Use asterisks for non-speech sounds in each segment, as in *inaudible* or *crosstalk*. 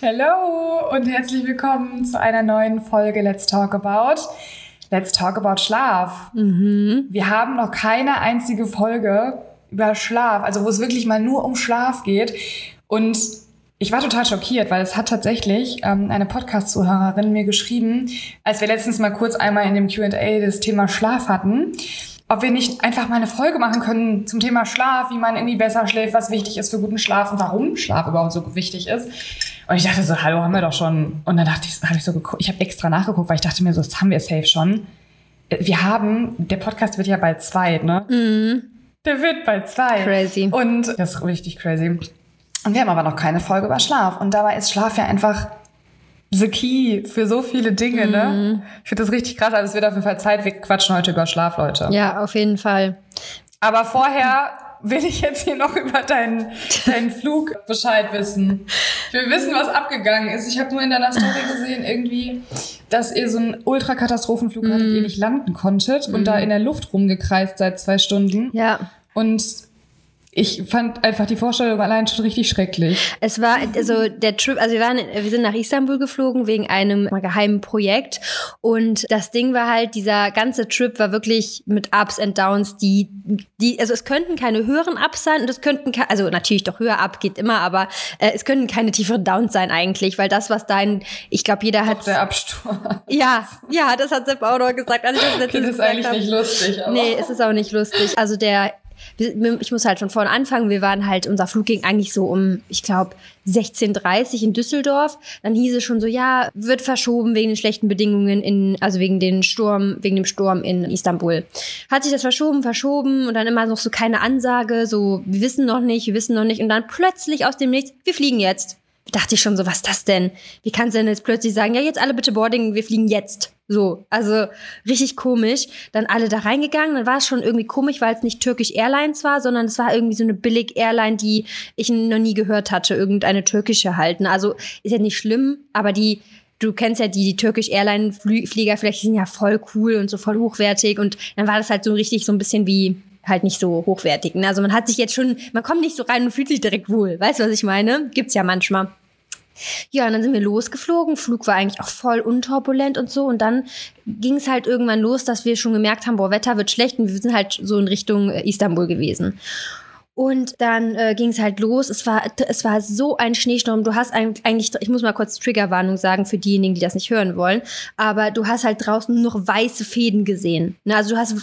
Hallo und herzlich willkommen zu einer neuen Folge Let's Talk About. Let's Talk About Schlaf. Wir haben noch keine einzige Folge über Schlaf, also wo es wirklich mal nur um Schlaf geht. Und ich war total schockiert, weil es hat tatsächlich ähm, eine Podcast-Zuhörerin mir geschrieben, als wir letztens mal kurz einmal in dem Q&A das Thema Schlaf hatten, ob wir nicht einfach mal eine Folge machen können zum Thema Schlaf, wie man irgendwie besser schläft, was wichtig ist für guten Schlaf und warum Schlaf überhaupt so wichtig ist. Und ich dachte so, hallo, haben wir doch schon. Und dann dachte ich, habe ich so geguckt, ich habe extra nachgeguckt, weil ich dachte mir so, das haben wir safe schon. Wir haben, der Podcast wird ja bald zwei, ne? Der wird bald zwei. Crazy. Und das ist richtig crazy. Und wir haben aber noch keine Folge über Schlaf. Und dabei ist Schlaf ja einfach the key für so viele Dinge, ne? Ich finde das richtig krass. Also es wird auf jeden Fall Zeit. Wir quatschen heute über Schlaf, Leute. Ja, auf jeden Fall. Aber vorher will ich jetzt hier noch über deinen, deinen Flug Bescheid wissen. Ich will wissen, was abgegangen ist. Ich habe nur in deiner Story gesehen, irgendwie, dass ihr so einen Ultrakatastrophenflug hattet, ihr nicht landen konntet und da in der Luft rumgekreist seit zwei Stunden. Ja. Und ich fand einfach die Vorstellung allein schon richtig schrecklich. Es war, also der Trip, also wir waren, wir sind nach Istanbul geflogen wegen einem geheimen Projekt. Und das Ding war halt, dieser ganze Trip war wirklich mit Ups and Downs, die, die, also es könnten keine höheren Ups sein und es könnten, also natürlich doch höher ab geht immer, aber äh, es könnten keine tieferen Downs sein eigentlich, weil das, was dein, ich glaube, jeder hat, Der Absturz. ja, ja, das hat Sepp auch noch gesagt. als ich das Das letztens ist eigentlich habe. nicht lustig. Aber Nee, es ist auch nicht lustig. Also der, ich muss halt von vorne anfangen. Wir waren halt, unser Flug ging eigentlich so um, ich glaube, 16.30 Uhr in Düsseldorf. Dann hieß es schon so, ja, wird verschoben wegen den schlechten Bedingungen in, also wegen den Sturm, wegen dem Sturm in Istanbul. Hat sich das verschoben, verschoben und dann immer noch so keine Ansage, so, wir wissen noch nicht, wir wissen noch nicht. Und dann plötzlich aus dem Nichts, wir fliegen jetzt. Dachte ich schon so, was ist das denn? Wie kannst du denn jetzt plötzlich sagen, ja, jetzt alle bitte boarding, wir fliegen jetzt. So, also richtig komisch. Dann alle da reingegangen, dann war es schon irgendwie komisch, weil es nicht Turkish Airlines war, sondern es war irgendwie so eine billig Airline, die ich noch nie gehört hatte, irgendeine türkische halten. Also ist ja nicht schlimm, aber die, du kennst ja die, die Turkish Airline Flü- Flieger, vielleicht sind ja voll cool und so voll hochwertig und dann war das halt so richtig so ein bisschen wie halt nicht so hochwertig. ne? Also man hat sich jetzt schon, man kommt nicht so rein und fühlt sich direkt wohl. Weißt du, was ich meine? Gibt's ja manchmal. Ja, und dann sind wir losgeflogen. Flug war eigentlich auch voll unturbulent und so. Und dann ging es halt irgendwann los, dass wir schon gemerkt haben, boah, Wetter wird schlecht. Und wir sind halt so in Richtung äh, Istanbul gewesen. Und dann äh, ging es halt los. Es war, es war so ein Schneesturm. Du hast eigentlich, ich muss mal kurz Triggerwarnung sagen für diejenigen, die das nicht hören wollen. Aber du hast halt draußen nur noch weiße Fäden gesehen. Ne? Also du hast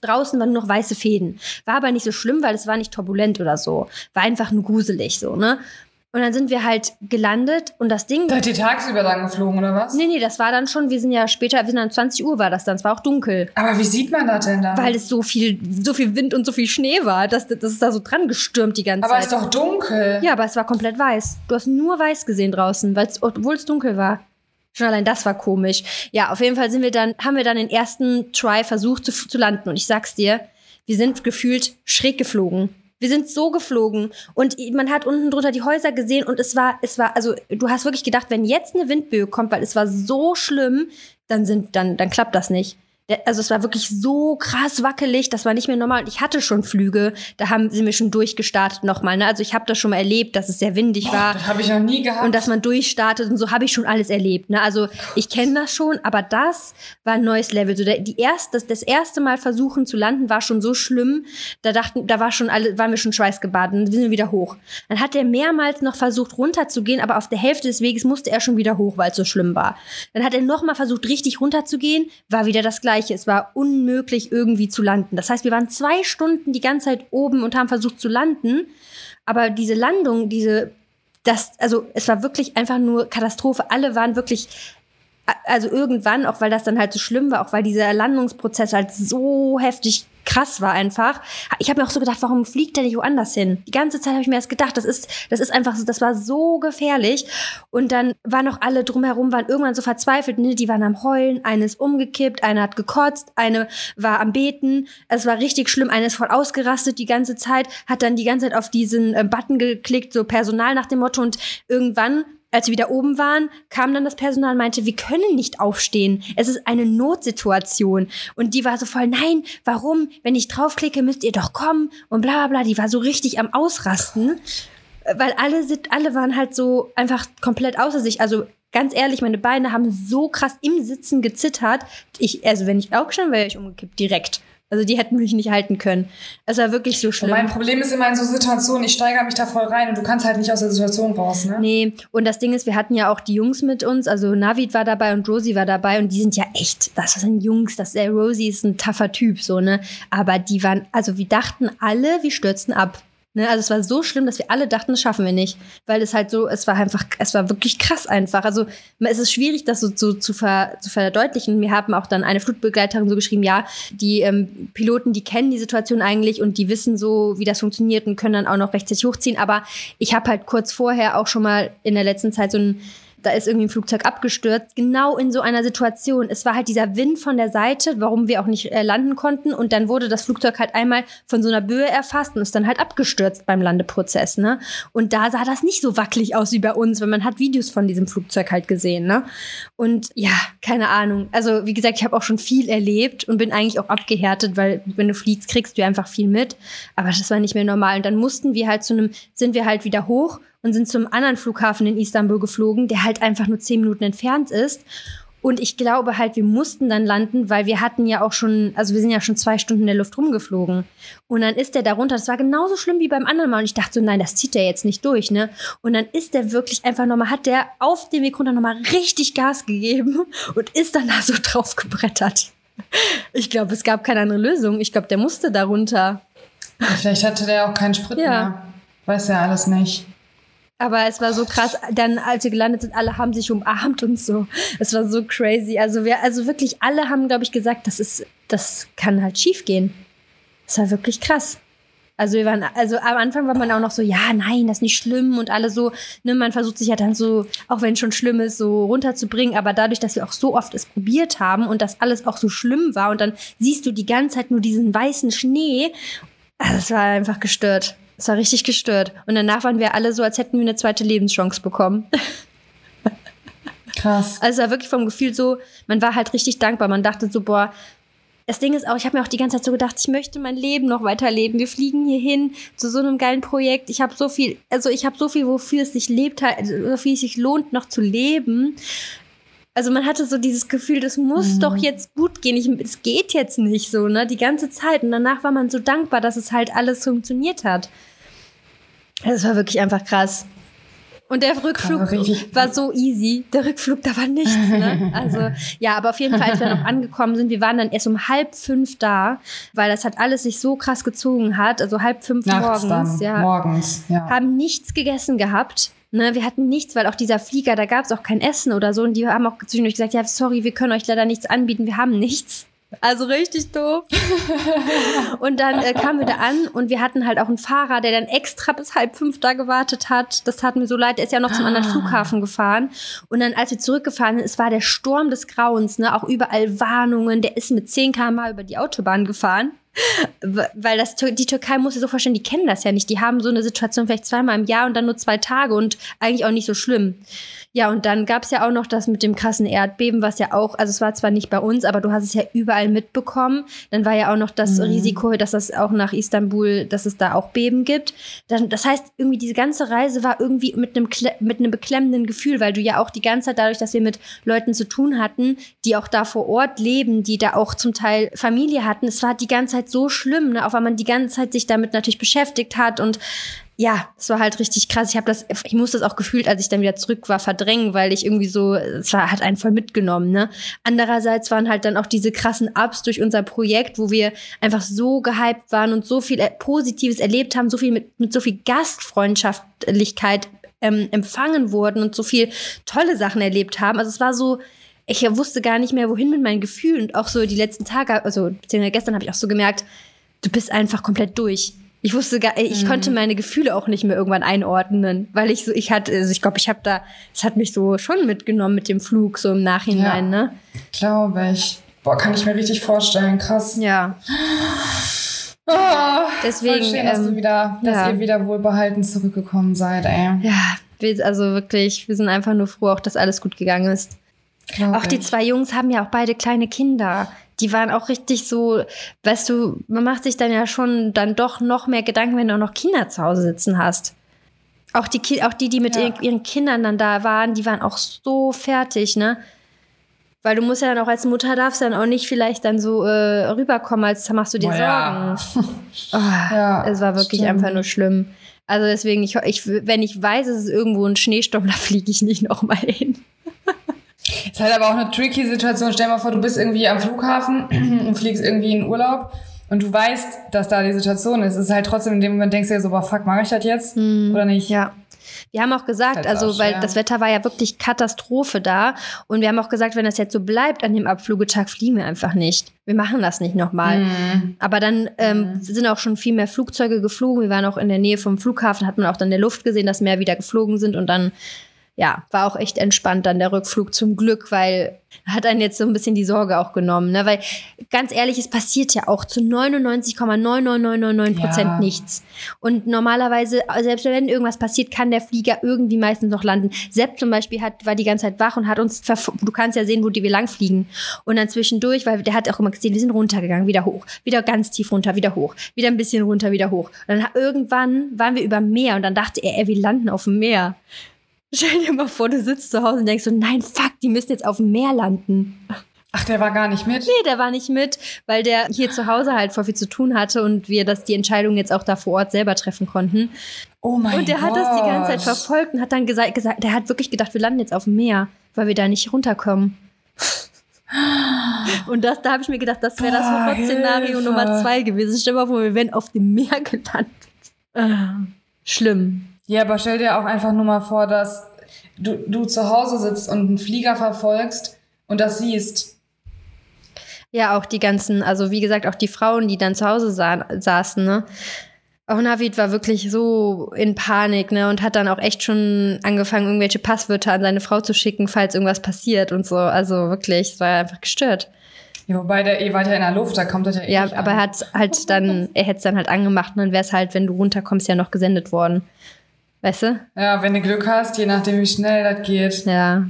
draußen waren nur noch weiße Fäden. War aber nicht so schlimm, weil es war nicht turbulent oder so. War einfach nur gruselig so, ne? Und dann sind wir halt gelandet und das Ding. Seid ihr tagsüber lang geflogen, oder was? Nee, nee, das war dann schon, wir sind ja später, wir sind dann 20 Uhr war das dann, es war auch dunkel. Aber wie sieht man das denn da? Weil es so viel, so viel Wind und so viel Schnee war, dass das ist da so dran gestürmt die ganze aber Zeit. ist doch dunkel. ja, aber es war komplett weiß. Du hast nur weiß gesehen draußen, obwohl es dunkel war. Schon allein das war komisch. Ja, auf jeden Fall sind wir dann, haben wir dann den ersten Try versucht zu, zu landen. Und ich sag's dir, wir sind gefühlt schräg geflogen. Wir sind so geflogen und man hat unten drunter die Häuser gesehen und es war, es war, also du hast wirklich gedacht, wenn jetzt eine Windböe kommt, weil es war so schlimm, dann sind, dann, dann klappt das nicht. Also es war wirklich so krass wackelig, das war nicht mehr normal. Und ich hatte schon Flüge, da haben sie mir schon durchgestartet nochmal. Ne? Also ich habe das schon mal erlebt, dass es sehr windig war Das habe ich noch nie gehabt. und dass man durchstartet und so habe ich schon alles erlebt. Ne? Also ich kenne das schon, aber das war ein neues Level. So der, die erste, das, das erste Mal versuchen zu landen war schon so schlimm. Da dachten, da war schon alle, waren wir schon schweißgebadet. Dann sind wir wieder hoch. Dann hat er mehrmals noch versucht runterzugehen, aber auf der Hälfte des Weges musste er schon wieder hoch, weil es so schlimm war. Dann hat er noch mal versucht richtig runterzugehen, war wieder das Gleiche. Es war unmöglich irgendwie zu landen. Das heißt, wir waren zwei Stunden die ganze Zeit oben und haben versucht zu landen. Aber diese Landung, diese das, also es war wirklich einfach nur Katastrophe. Alle waren wirklich, also irgendwann, auch weil das dann halt so schlimm war, auch weil dieser Landungsprozess halt so heftig krass war einfach. Ich habe mir auch so gedacht, warum fliegt der nicht woanders hin? Die ganze Zeit habe ich mir das gedacht, das ist, das ist einfach, so- das war so gefährlich. Und dann waren noch alle drumherum, waren irgendwann so verzweifelt, ne? die waren am Heulen, eine ist umgekippt, eine hat gekotzt, eine war am Beten. Es war richtig schlimm, eine ist voll ausgerastet die ganze Zeit, hat dann die ganze Zeit auf diesen äh, Button geklickt, so Personal nach dem Motto und irgendwann als wir wieder oben waren, kam dann das Personal und meinte, wir können nicht aufstehen. Es ist eine Notsituation. Und die war so voll, nein, warum? Wenn ich draufklicke, müsst ihr doch kommen und bla bla bla. Die war so richtig am Ausrasten. weil alle sind, alle waren halt so einfach komplett außer sich. Also ganz ehrlich, meine Beine haben so krass im Sitzen gezittert. Ich, also wenn ich auch schon wäre ich umgekippt direkt. Also die hätten mich nicht halten können. Es war wirklich so schlimm. Und mein Problem ist immer in so Situationen, ich steigere mich da voll rein und du kannst halt nicht aus der Situation raus, ne? Nee, und das Ding ist, wir hatten ja auch die Jungs mit uns, also Navid war dabei und Rosie war dabei und die sind ja echt, das sind Jungs, das der Rosie ist ein taffer Typ, so, ne? Aber die waren, also wir dachten alle, wir stürzen ab. Ne, also es war so schlimm, dass wir alle dachten, das schaffen wir nicht. Weil es halt so, es war einfach, es war wirklich krass einfach. Also es ist schwierig, das so, so zu, ver, zu verdeutlichen. Wir haben auch dann eine Flutbegleiterin so geschrieben, ja, die ähm, Piloten, die kennen die Situation eigentlich und die wissen so, wie das funktioniert und können dann auch noch rechtzeitig hochziehen. Aber ich habe halt kurz vorher auch schon mal in der letzten Zeit so ein da ist irgendwie ein Flugzeug abgestürzt, genau in so einer Situation. Es war halt dieser Wind von der Seite, warum wir auch nicht äh, landen konnten. Und dann wurde das Flugzeug halt einmal von so einer Böe erfasst und ist dann halt abgestürzt beim Landeprozess. Ne? Und da sah das nicht so wackelig aus wie bei uns, weil man hat Videos von diesem Flugzeug halt gesehen. Ne? Und ja, keine Ahnung. Also wie gesagt, ich habe auch schon viel erlebt und bin eigentlich auch abgehärtet, weil wenn du fliegst, kriegst du einfach viel mit. Aber das war nicht mehr normal. Und dann mussten wir halt zu einem, sind wir halt wieder hoch und sind zum anderen Flughafen in Istanbul geflogen, der halt einfach nur zehn Minuten entfernt ist. Und ich glaube halt, wir mussten dann landen, weil wir hatten ja auch schon, also wir sind ja schon zwei Stunden in der Luft rumgeflogen. Und dann ist der darunter, das war genauso schlimm wie beim anderen Mal. Und ich dachte so, nein, das zieht der jetzt nicht durch, ne? Und dann ist der wirklich einfach nochmal, hat der auf dem Weg runter nochmal richtig Gas gegeben und ist dann da so drauf gebrettert. Ich glaube, es gab keine andere Lösung. Ich glaube, der musste darunter. Vielleicht hatte der auch keinen Sprit ja. mehr. Weiß ja alles nicht. Aber es war so krass, dann als wir gelandet sind, alle haben sich umarmt und so. Es war so crazy. Also wir, also wirklich alle haben, glaube ich, gesagt, das ist, das kann halt schief gehen. Es war wirklich krass. Also wir waren, also am Anfang war man auch noch so, ja, nein, das ist nicht schlimm und alle so, ne, man versucht sich ja dann so, auch wenn es schon schlimm ist, so runterzubringen, aber dadurch, dass wir auch so oft es probiert haben und das alles auch so schlimm war und dann siehst du die ganze Zeit nur diesen weißen Schnee, also es war einfach gestört. Es war richtig gestört. Und danach waren wir alle so, als hätten wir eine zweite Lebenschance bekommen. Krass. Also war wirklich vom Gefühl so, man war halt richtig dankbar. Man dachte so, boah, das Ding ist auch, ich habe mir auch die ganze Zeit so gedacht, ich möchte mein Leben noch weiterleben. Wir fliegen hier hin zu so einem geilen Projekt. Ich habe so viel, also ich habe so viel, wofür es sich lebt, wofür es sich lohnt, noch zu leben. Also man hatte so dieses Gefühl, das muss mhm. doch jetzt gut gehen. Ich, es geht jetzt nicht so, ne? Die ganze Zeit. Und danach war man so dankbar, dass es halt alles funktioniert hat. Das war wirklich einfach krass. Und der Rückflug war so easy. Der Rückflug, da war nichts. *laughs* Ne? Also ja, aber auf jeden Fall, als wir noch *laughs* angekommen sind, wir waren dann erst um halb fünf da, weil das hat alles sich so krass gezogen hat. Also halb fünf Nachts morgens. Dann. Ja, morgens, ja. Haben nichts gegessen gehabt. Ne, wir hatten nichts, weil auch dieser Flieger, da gab es auch kein Essen oder so. Und die haben auch zwischendurch gesagt, ja, sorry, wir können euch leider nichts anbieten, wir haben nichts. Also richtig doof. *laughs* und dann äh, kamen wir da an und wir hatten halt auch einen Fahrer, der dann extra bis halb fünf da gewartet hat. Das tat mir so leid. Der ist ja noch zum anderen ah. Flughafen gefahren. Und dann, als wir zurückgefahren sind, es war der Sturm des Grauens, ne? Auch überall Warnungen. Der ist mit 10 km über die Autobahn gefahren. Weil das, die Türkei muss ja so vorstellen, die kennen das ja nicht. Die haben so eine Situation vielleicht zweimal im Jahr und dann nur zwei Tage und eigentlich auch nicht so schlimm. Ja, und dann gab es ja auch noch das mit dem krassen Erdbeben, was ja auch, also es war zwar nicht bei uns, aber du hast es ja überall mitbekommen. Dann war ja auch noch das mhm. Risiko, dass das auch nach Istanbul, dass es da auch Beben gibt. Dann, das heißt, irgendwie diese ganze Reise war irgendwie mit einem, mit einem beklemmenden Gefühl, weil du ja auch die ganze Zeit dadurch, dass wir mit Leuten zu tun hatten, die auch da vor Ort leben, die da auch zum Teil Familie hatten. Es war die ganze Zeit so schlimm, ne? auch weil man die ganze Zeit sich damit natürlich beschäftigt hat und ja, es war halt richtig krass. Ich habe das, ich musste das auch gefühlt, als ich dann wieder zurück war, verdrängen, weil ich irgendwie so, es war, hat einen voll mitgenommen. Ne? Andererseits waren halt dann auch diese krassen Ups durch unser Projekt, wo wir einfach so gehypt waren und so viel Positives erlebt haben, so viel mit, mit so viel Gastfreundschaftlichkeit ähm, empfangen wurden und so viel tolle Sachen erlebt haben. Also es war so, ich wusste gar nicht mehr, wohin mit meinen Gefühlen. Und auch so die letzten Tage, also beziehungsweise gestern habe ich auch so gemerkt, du bist einfach komplett durch. Ich wusste gar, ich mhm. konnte meine Gefühle auch nicht mehr irgendwann einordnen, weil ich so, ich hatte, also ich glaube, ich habe da, es hat mich so schon mitgenommen mit dem Flug so im Nachhinein, ja, ne? Glaube ich. Boah, kann ich mir richtig vorstellen, krass. Ja. Oh, Deswegen, schön, dass, ähm, du wieder, dass ja. ihr wieder wohlbehalten zurückgekommen seid, ey. Ja, also wirklich, wir sind einfach nur froh, auch dass alles gut gegangen ist. Glaub auch ich. die zwei Jungs haben ja auch beide kleine Kinder die waren auch richtig so, weißt du, man macht sich dann ja schon dann doch noch mehr Gedanken, wenn du auch noch Kinder zu Hause sitzen hast. Auch die, Ki- auch die, die mit Ja. ihren- Kindern dann da waren, die waren auch so fertig, ne? Weil du musst ja dann auch als Mutter darfst dann auch nicht vielleicht dann so äh, rüberkommen, als machst du dir ja. Sorgen. *laughs* Oh, Ja, es war wirklich stimmt. einfach nur schlimm. Also deswegen, ich, ich, wenn ich weiß, es ist irgendwo ein Schneesturm, *laughs* da fliege ich nicht nochmal hin. Ist halt aber auch eine tricky Situation. Stell dir mal vor, du bist irgendwie am Flughafen *clears throat* und fliegst irgendwie in Urlaub und du weißt, dass da die Situation ist. Es ist halt trotzdem in dem Moment denkst du dir so, boah, fuck, mache ich das jetzt oder nicht? Ja. Wir haben auch gesagt, Halt also weil das Wetter war ja wirklich Katastrophe da und wir haben auch gesagt, wenn das jetzt so bleibt an dem Abflugetag, fliegen wir einfach nicht. Wir machen das nicht nochmal. Mhm. Aber dann ähm, sind auch schon viel mehr Flugzeuge geflogen. Wir waren auch in der Nähe vom Flughafen, hat man auch dann in der Luft gesehen, dass mehr wieder geflogen sind und dann ja, war auch echt entspannt dann der Rückflug zum Glück, weil hat einen jetzt so ein bisschen die Sorge auch genommen, ne? Weil ganz ehrlich, es passiert ja auch zu 99,99999 Prozent Ja. nichts. Und normalerweise, selbst wenn irgendwas passiert, kann der Flieger irgendwie meistens noch landen. Sepp zum Beispiel hat, war die ganze Zeit wach und hat uns, du kannst ja sehen, wo die wir lang fliegen. Und dann zwischendurch, weil der hat auch immer gesehen, wir sind runtergegangen, wieder hoch, wieder ganz tief runter, wieder hoch, wieder ein bisschen runter, wieder hoch. Und dann irgendwann waren wir über dem Meer und dann dachte er, ey, wir landen auf dem Meer. Stell dir mal vor, du sitzt zu Hause und denkst so, nein, fuck, die müssen jetzt auf dem Meer landen. Ach, der war gar nicht mit? Nee, der war nicht mit, weil der hier zu Hause halt voll viel zu tun hatte und wir das die Entscheidung jetzt auch da vor Ort selber treffen konnten. Oh mein Gott. und der hat das die ganze Zeit verfolgt und hat dann gesagt, gesagt, der hat wirklich gedacht, wir landen jetzt auf dem Meer, weil wir da nicht runterkommen. Und das, da habe ich mir gedacht, das wäre das Horrorszenario. Nummer zwei gewesen. Stell mal vor, wir wären auf dem Meer gelandet. Ah, Schlimm. Ja, aber stell dir auch einfach nur mal vor, dass du, du zu Hause sitzt und einen Flieger verfolgst und das siehst. Ja, auch die ganzen, also wie gesagt, auch die Frauen, die dann zu Hause sa saßen, ne? Auch Navid war wirklich so in Panik, ne? Und hat dann auch echt schon angefangen, irgendwelche Passwörter an seine Frau zu schicken, falls irgendwas passiert und so. Also wirklich, es war einfach gestört. Ja, wobei der, wart ja in der Luft, da kommt das ja eh Ja, aber an. er hat halt dann, er hätte es dann halt angemacht und dann wäre es halt, wenn du runterkommst, ja noch gesendet worden. Weißt du? Ja, wenn du Glück hast, je nachdem, wie schnell das geht. Ja.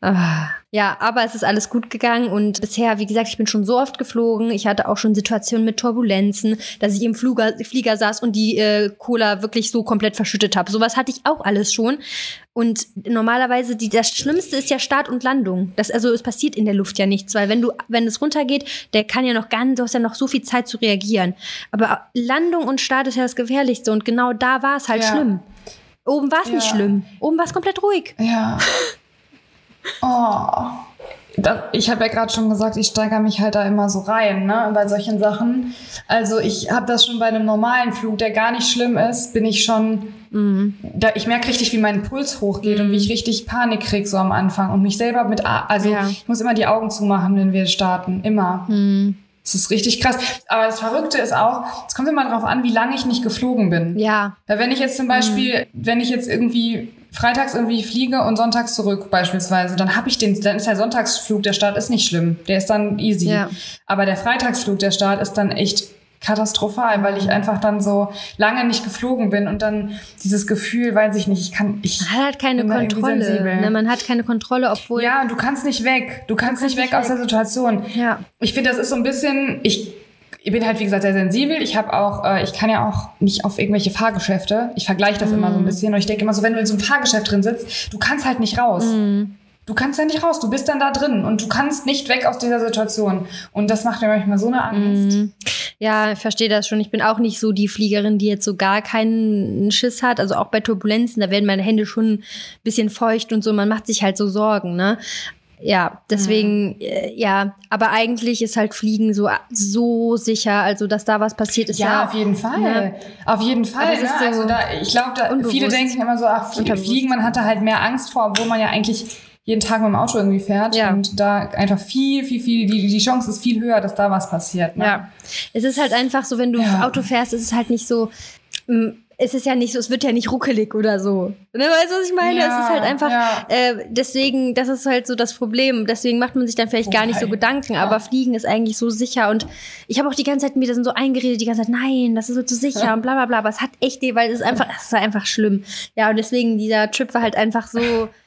Ah. Ja, aber es ist alles gut gegangen und bisher, wie gesagt, ich bin schon so oft geflogen. Ich hatte auch schon Situationen mit Turbulenzen, dass ich im Flieger, Flieger saß und die äh, Cola wirklich so komplett verschüttet habe. Sowas hatte ich auch alles schon. Und normalerweise, die, das Schlimmste ist ja Start und Landung. Das, also es passiert in der Luft ja nichts, weil wenn du, wenn es runtergeht, der kann ja noch ganz, du hast ja noch so viel Zeit zu reagieren. Aber Landung und Start ist ja das Gefährlichste und genau da war es halt Ja. schlimm. Oben war es nicht Ja. schlimm. Oben war es komplett ruhig. Ja. *laughs* Oh. Ich habe ja gerade schon gesagt, ich steigere mich halt da immer so rein, ne, bei solchen Sachen. Also ich habe das schon bei einem normalen Flug, der gar nicht schlimm ist, bin ich schon, da, ich merke richtig, wie mein Puls hochgeht und wie ich richtig Panik krieg so am Anfang und mich selber mit, also Ja. ich muss immer die Augen zumachen, wenn wir starten, immer. Das ist richtig krass. Aber das Verrückte ist auch, es kommt immer darauf an, wie lange ich nicht geflogen bin. Ja, Weil wenn ich jetzt zum Beispiel, wenn ich jetzt irgendwie freitags irgendwie fliege und sonntags zurück beispielsweise, dann habe ich den, dann ist der Sonntagsflug, der Start ist nicht schlimm, der ist dann easy. Ja. Aber der Freitagsflug, der Start ist dann echt katastrophal, weil ich einfach dann so lange nicht geflogen bin und dann dieses Gefühl, weiß ich nicht, ich kann, ich man hat halt keine Kontrolle. Ne? Man hat keine Kontrolle, obwohl. ja, du kannst nicht weg, du kannst, nicht kannst weg nicht aus der Situation. Ja. Ich finde, das ist so ein bisschen, ich, ich bin halt, wie gesagt, sehr sensibel. Ich habe auch, äh, ich kann ja auch nicht auf irgendwelche Fahrgeschäfte. Ich vergleiche das immer so ein bisschen und ich denke immer so, wenn du in so einem Fahrgeschäft drin sitzt, du kannst halt nicht raus. Du kannst ja nicht raus, du bist dann da drin und du kannst nicht weg aus dieser Situation. Und das macht mir manchmal so eine Angst. Ja, ich verstehe das schon. Ich bin auch nicht so die Fliegerin, die jetzt so gar keinen Schiss hat. Also auch bei Turbulenzen, da werden meine Hände schon ein bisschen feucht und so. Man macht sich halt so Sorgen, ne? Ja, deswegen, äh, ja, aber eigentlich ist halt Fliegen so, so sicher, also dass da was passiert ist. Ja, Ja, auf jeden Fall. Ne? Auf jeden Fall. Ne? so also da, ich glaube, viele denken immer so, ach. Fliegen, man hat da halt mehr Angst vor, obwohl man ja eigentlich jeden Tag mit dem Auto irgendwie fährt. Ja. Und da einfach viel, viel, viel, die, die Chance ist viel höher, dass da was passiert. Ne? Ja. Es ist halt einfach so, wenn du Ja. Auto fährst, ist es halt nicht so. mm, Es ist ja nicht so, es wird ja nicht ruckelig oder so. Ne, weißt du, was ich meine? Ja, es ist halt einfach, ja. äh, deswegen, das ist halt so das Problem. Deswegen macht man sich dann vielleicht gar nicht so Gedanken, aber Fliegen ist eigentlich so sicher. Und ich habe auch die ganze Zeit mir das so eingeredet, die ganze Zeit, nein, das ist so zu sicher und bla bla bla. Aber es hat echt, weil es ist einfach, es ist einfach schlimm. Ja, und deswegen, dieser Trip war halt einfach so. *laughs*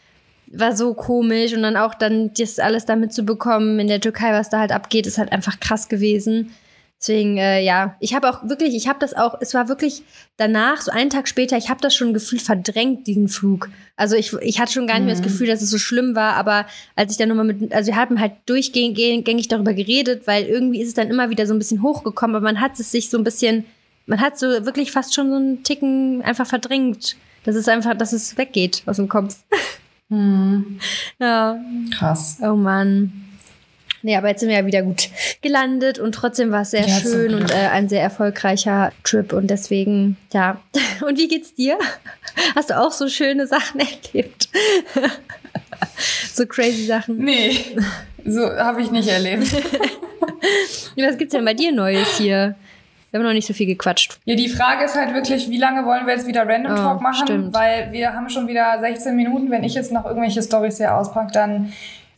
war so komisch und dann auch dann das alles damit zu bekommen in der Türkei, was da halt abgeht, ist halt einfach krass gewesen. Deswegen, äh, ja, ich habe auch wirklich, ich habe das auch, es war wirklich danach, so einen Tag später, ich habe das schon gefühlt verdrängt, diesen Flug. Also ich, ich hatte schon gar nicht mehr das Mhm. Gefühl, dass es so schlimm war, aber als ich dann nochmal mit, also wir haben halt durchgängig darüber geredet, weil irgendwie ist es dann immer wieder so ein bisschen hochgekommen, aber man hat es sich so ein bisschen, man hat so wirklich fast schon so einen Ticken einfach verdrängt. dass es einfach, dass es weggeht aus dem Kopf. *laughs* Hm. Ja, Krass. oh Mann. Nee, aber jetzt sind wir ja wieder gut gelandet und trotzdem war es sehr Ja, schön und äh, ein sehr erfolgreicher Trip und deswegen, ja. *laughs* Und wie geht's dir? Hast du auch so schöne Sachen *laughs* erlebt? *laughs* so crazy Sachen. Nee, so habe ich nicht erlebt. Was gibt's denn bei dir Neues hier? Wir haben noch nicht so viel gequatscht. Ja, die Frage ist halt wirklich, wie lange wollen wir jetzt wieder Random Oh, Talk machen? stimmt. Weil wir haben schon wieder 16 Minuten. Wenn ich jetzt noch irgendwelche Storys hier auspacke, dann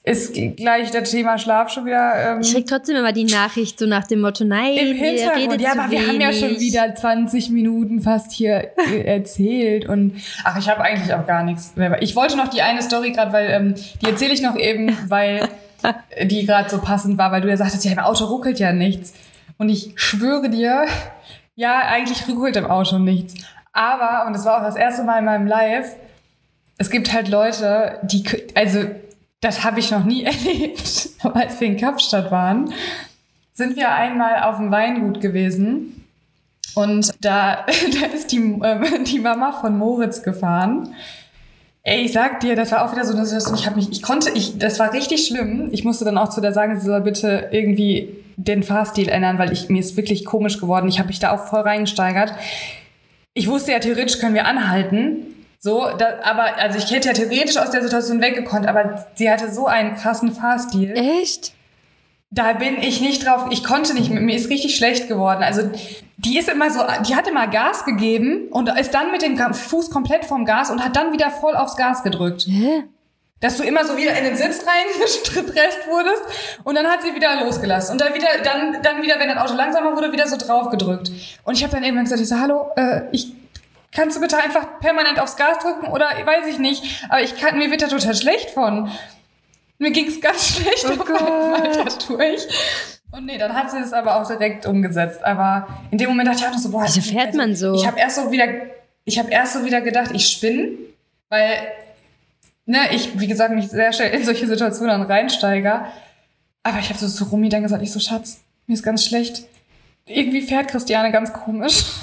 ist gleich das Thema Schlaf schon wieder ähm, Ich krieg trotzdem immer die Nachricht so nach dem Motto, nein, im Hintergrund. Ja, aber wir haben ja schon wenig. wieder 20 Minuten fast hier äh, erzählt. Und ach, ich habe eigentlich auch gar nichts. mehr. Ich wollte noch die eine Story gerade, weil ähm, die erzähle ich noch eben, weil *laughs* die gerade so passend war, weil du ja sagtest, ja, im Auto ruckelt ja nichts. Und ich schwöre dir, ja, eigentlich ruckelt im Auto nichts. Aber, und das war auch das erste Mal in meinem Live, es gibt halt Leute, die, also, das habe ich noch nie *laughs* erlebt, als wir in Kapstadt waren, sind wir einmal auf dem Weingut gewesen und da, *laughs* da ist die, ähm, die Mama von Moritz gefahren. Ey, ich sag dir, das war auch wieder so eine Situation, ich habe mich, ich konnte, ich, das war richtig schlimm. Ich musste dann auch zu der sagen, sie soll bitte irgendwie den Fahrstil ändern, weil ich, mir ist wirklich komisch geworden. Ich habe mich da auch voll reingesteigert. Ich wusste ja, theoretisch können wir anhalten. So, da, aber, also ich hätte ja theoretisch aus der Situation weggekonnt, aber sie hatte so einen krassen Fahrstil. Echt? Da bin ich nicht drauf, ich konnte nicht, mir ist richtig schlecht geworden. Also die ist immer so, die hat immer Gas gegeben und ist dann mit dem Fuß komplett vom Gas und hat dann wieder voll aufs Gas gedrückt. Hä? Dass du immer so wieder in den Sitz reingepresst wurdest und dann hat sie wieder losgelassen. Und dann wieder, dann, dann wieder, wenn das Auto langsamer wurde, wieder so drauf gedrückt. Und ich habe dann irgendwann gesagt, ich so, hallo, äh, ich kannst du bitte einfach permanent aufs Gas drücken oder weiß ich nicht, aber ich kann, mir wird da total schlecht von. Mir ging's ganz *laughs* schlecht Oh Gott. dadurch. Und nee, dann hat sie es aber auch direkt umgesetzt. Aber in dem Moment dachte ich auch noch so, boah, Wieso fährt man so? Ich habe erst so wieder, ich habe erst so wieder gedacht, ich spinne, weil ne, ich, wie gesagt, mich sehr schnell in solche Situationen reinsteige. Aber ich habe so zu Rumi dann gesagt, ich so, Schatz, mir ist ganz schlecht. Irgendwie fährt Christiane ganz komisch. *laughs*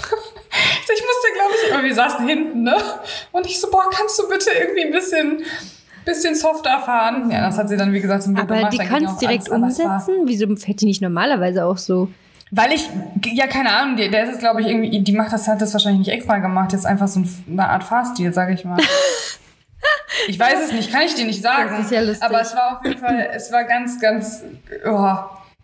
Ich musste, glaube ich, aber wir saßen hinten, ne? Und ich so, boah, kannst du bitte irgendwie ein bisschen, bisschen softer fahren? Ja, das hat sie dann, wie gesagt, zum Glück Aber gemacht. die direkt aber es war- umsetzen? Wieso fährt die nicht normalerweise auch so? Weil ich, ja, keine Ahnung, der, der ist es, glaube ich, irgendwie, die macht das, hat das wahrscheinlich nicht extra gemacht. Das ist einfach so ein, eine Art Fahrstil, sage ich mal. *laughs* Ich weiß es nicht, kann ich dir nicht sagen. Das ist ja lustig. Aber es war auf jeden Fall, es war ganz, ganz, oh,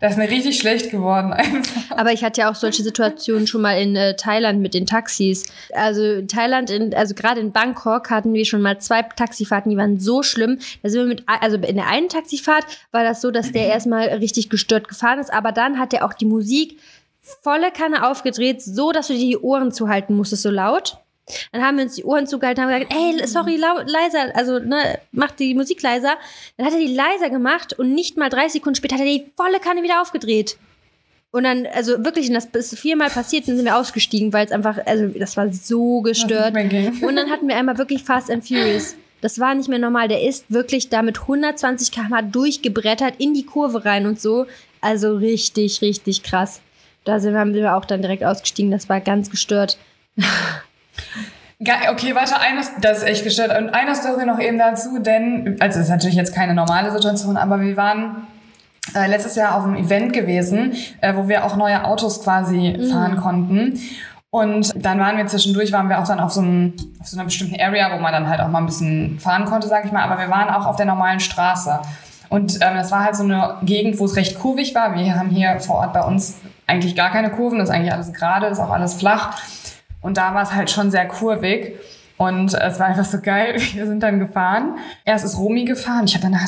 da ist mir richtig schlecht geworden einfach. Aber ich hatte ja auch solche Situationen schon mal in äh, Thailand mit den Taxis. Also Thailand, in, also gerade in Bangkok hatten wir schon mal zwei Taxifahrten, die waren so schlimm. Da sind wir mit, also in der einen Taxifahrt war das so, dass der erstmal richtig gestört gefahren ist, aber dann hat er auch die Musik volle Kanne aufgedreht, so dass du dir die Ohren zuhalten musstest, so laut. Dann haben wir uns die Ohren zugehalten und haben gesagt, ey, sorry, lau leiser, also ne, mach die Musik leiser. Dann hat er die leiser gemacht und nicht mal drei Sekunden später hat er die volle Kanne wieder aufgedreht. Und dann, also wirklich, und das ist viermal passiert, dann sind wir ausgestiegen, weil es einfach, also das war so gestört. Und dann hatten wir einmal wirklich Fast and Furious. Das war nicht mehr normal. Der ist wirklich da mit 120 km durchgebrettert in die Kurve rein und so. Also richtig, richtig krass. Da sind wir, haben wir auch dann direkt ausgestiegen. Das war ganz gestört. Okay, warte, eines, das ist echt gestört. Und eine Story noch eben dazu, denn, also es ist natürlich jetzt keine normale Situation, aber wir waren äh, letztes Jahr auf einem Event gewesen, äh, wo wir auch neue Autos quasi fahren konnten. Und dann waren wir zwischendurch, waren wir auch dann auf so, einem, auf so einer bestimmten Area, wo man dann halt auch mal ein bisschen fahren konnte, sag ich mal. Aber wir waren auch auf der normalen Straße. Und ähm, das war halt so eine Gegend, wo es recht kurvig war. Wir haben hier vor Ort bei uns eigentlich gar keine Kurven. Das ist eigentlich alles gerade, ist auch alles flach. Und da war es halt schon sehr kurvig. Und es war einfach so geil. *laughs* Wir sind dann gefahren. Erst ist Romy gefahren. Ich habe danach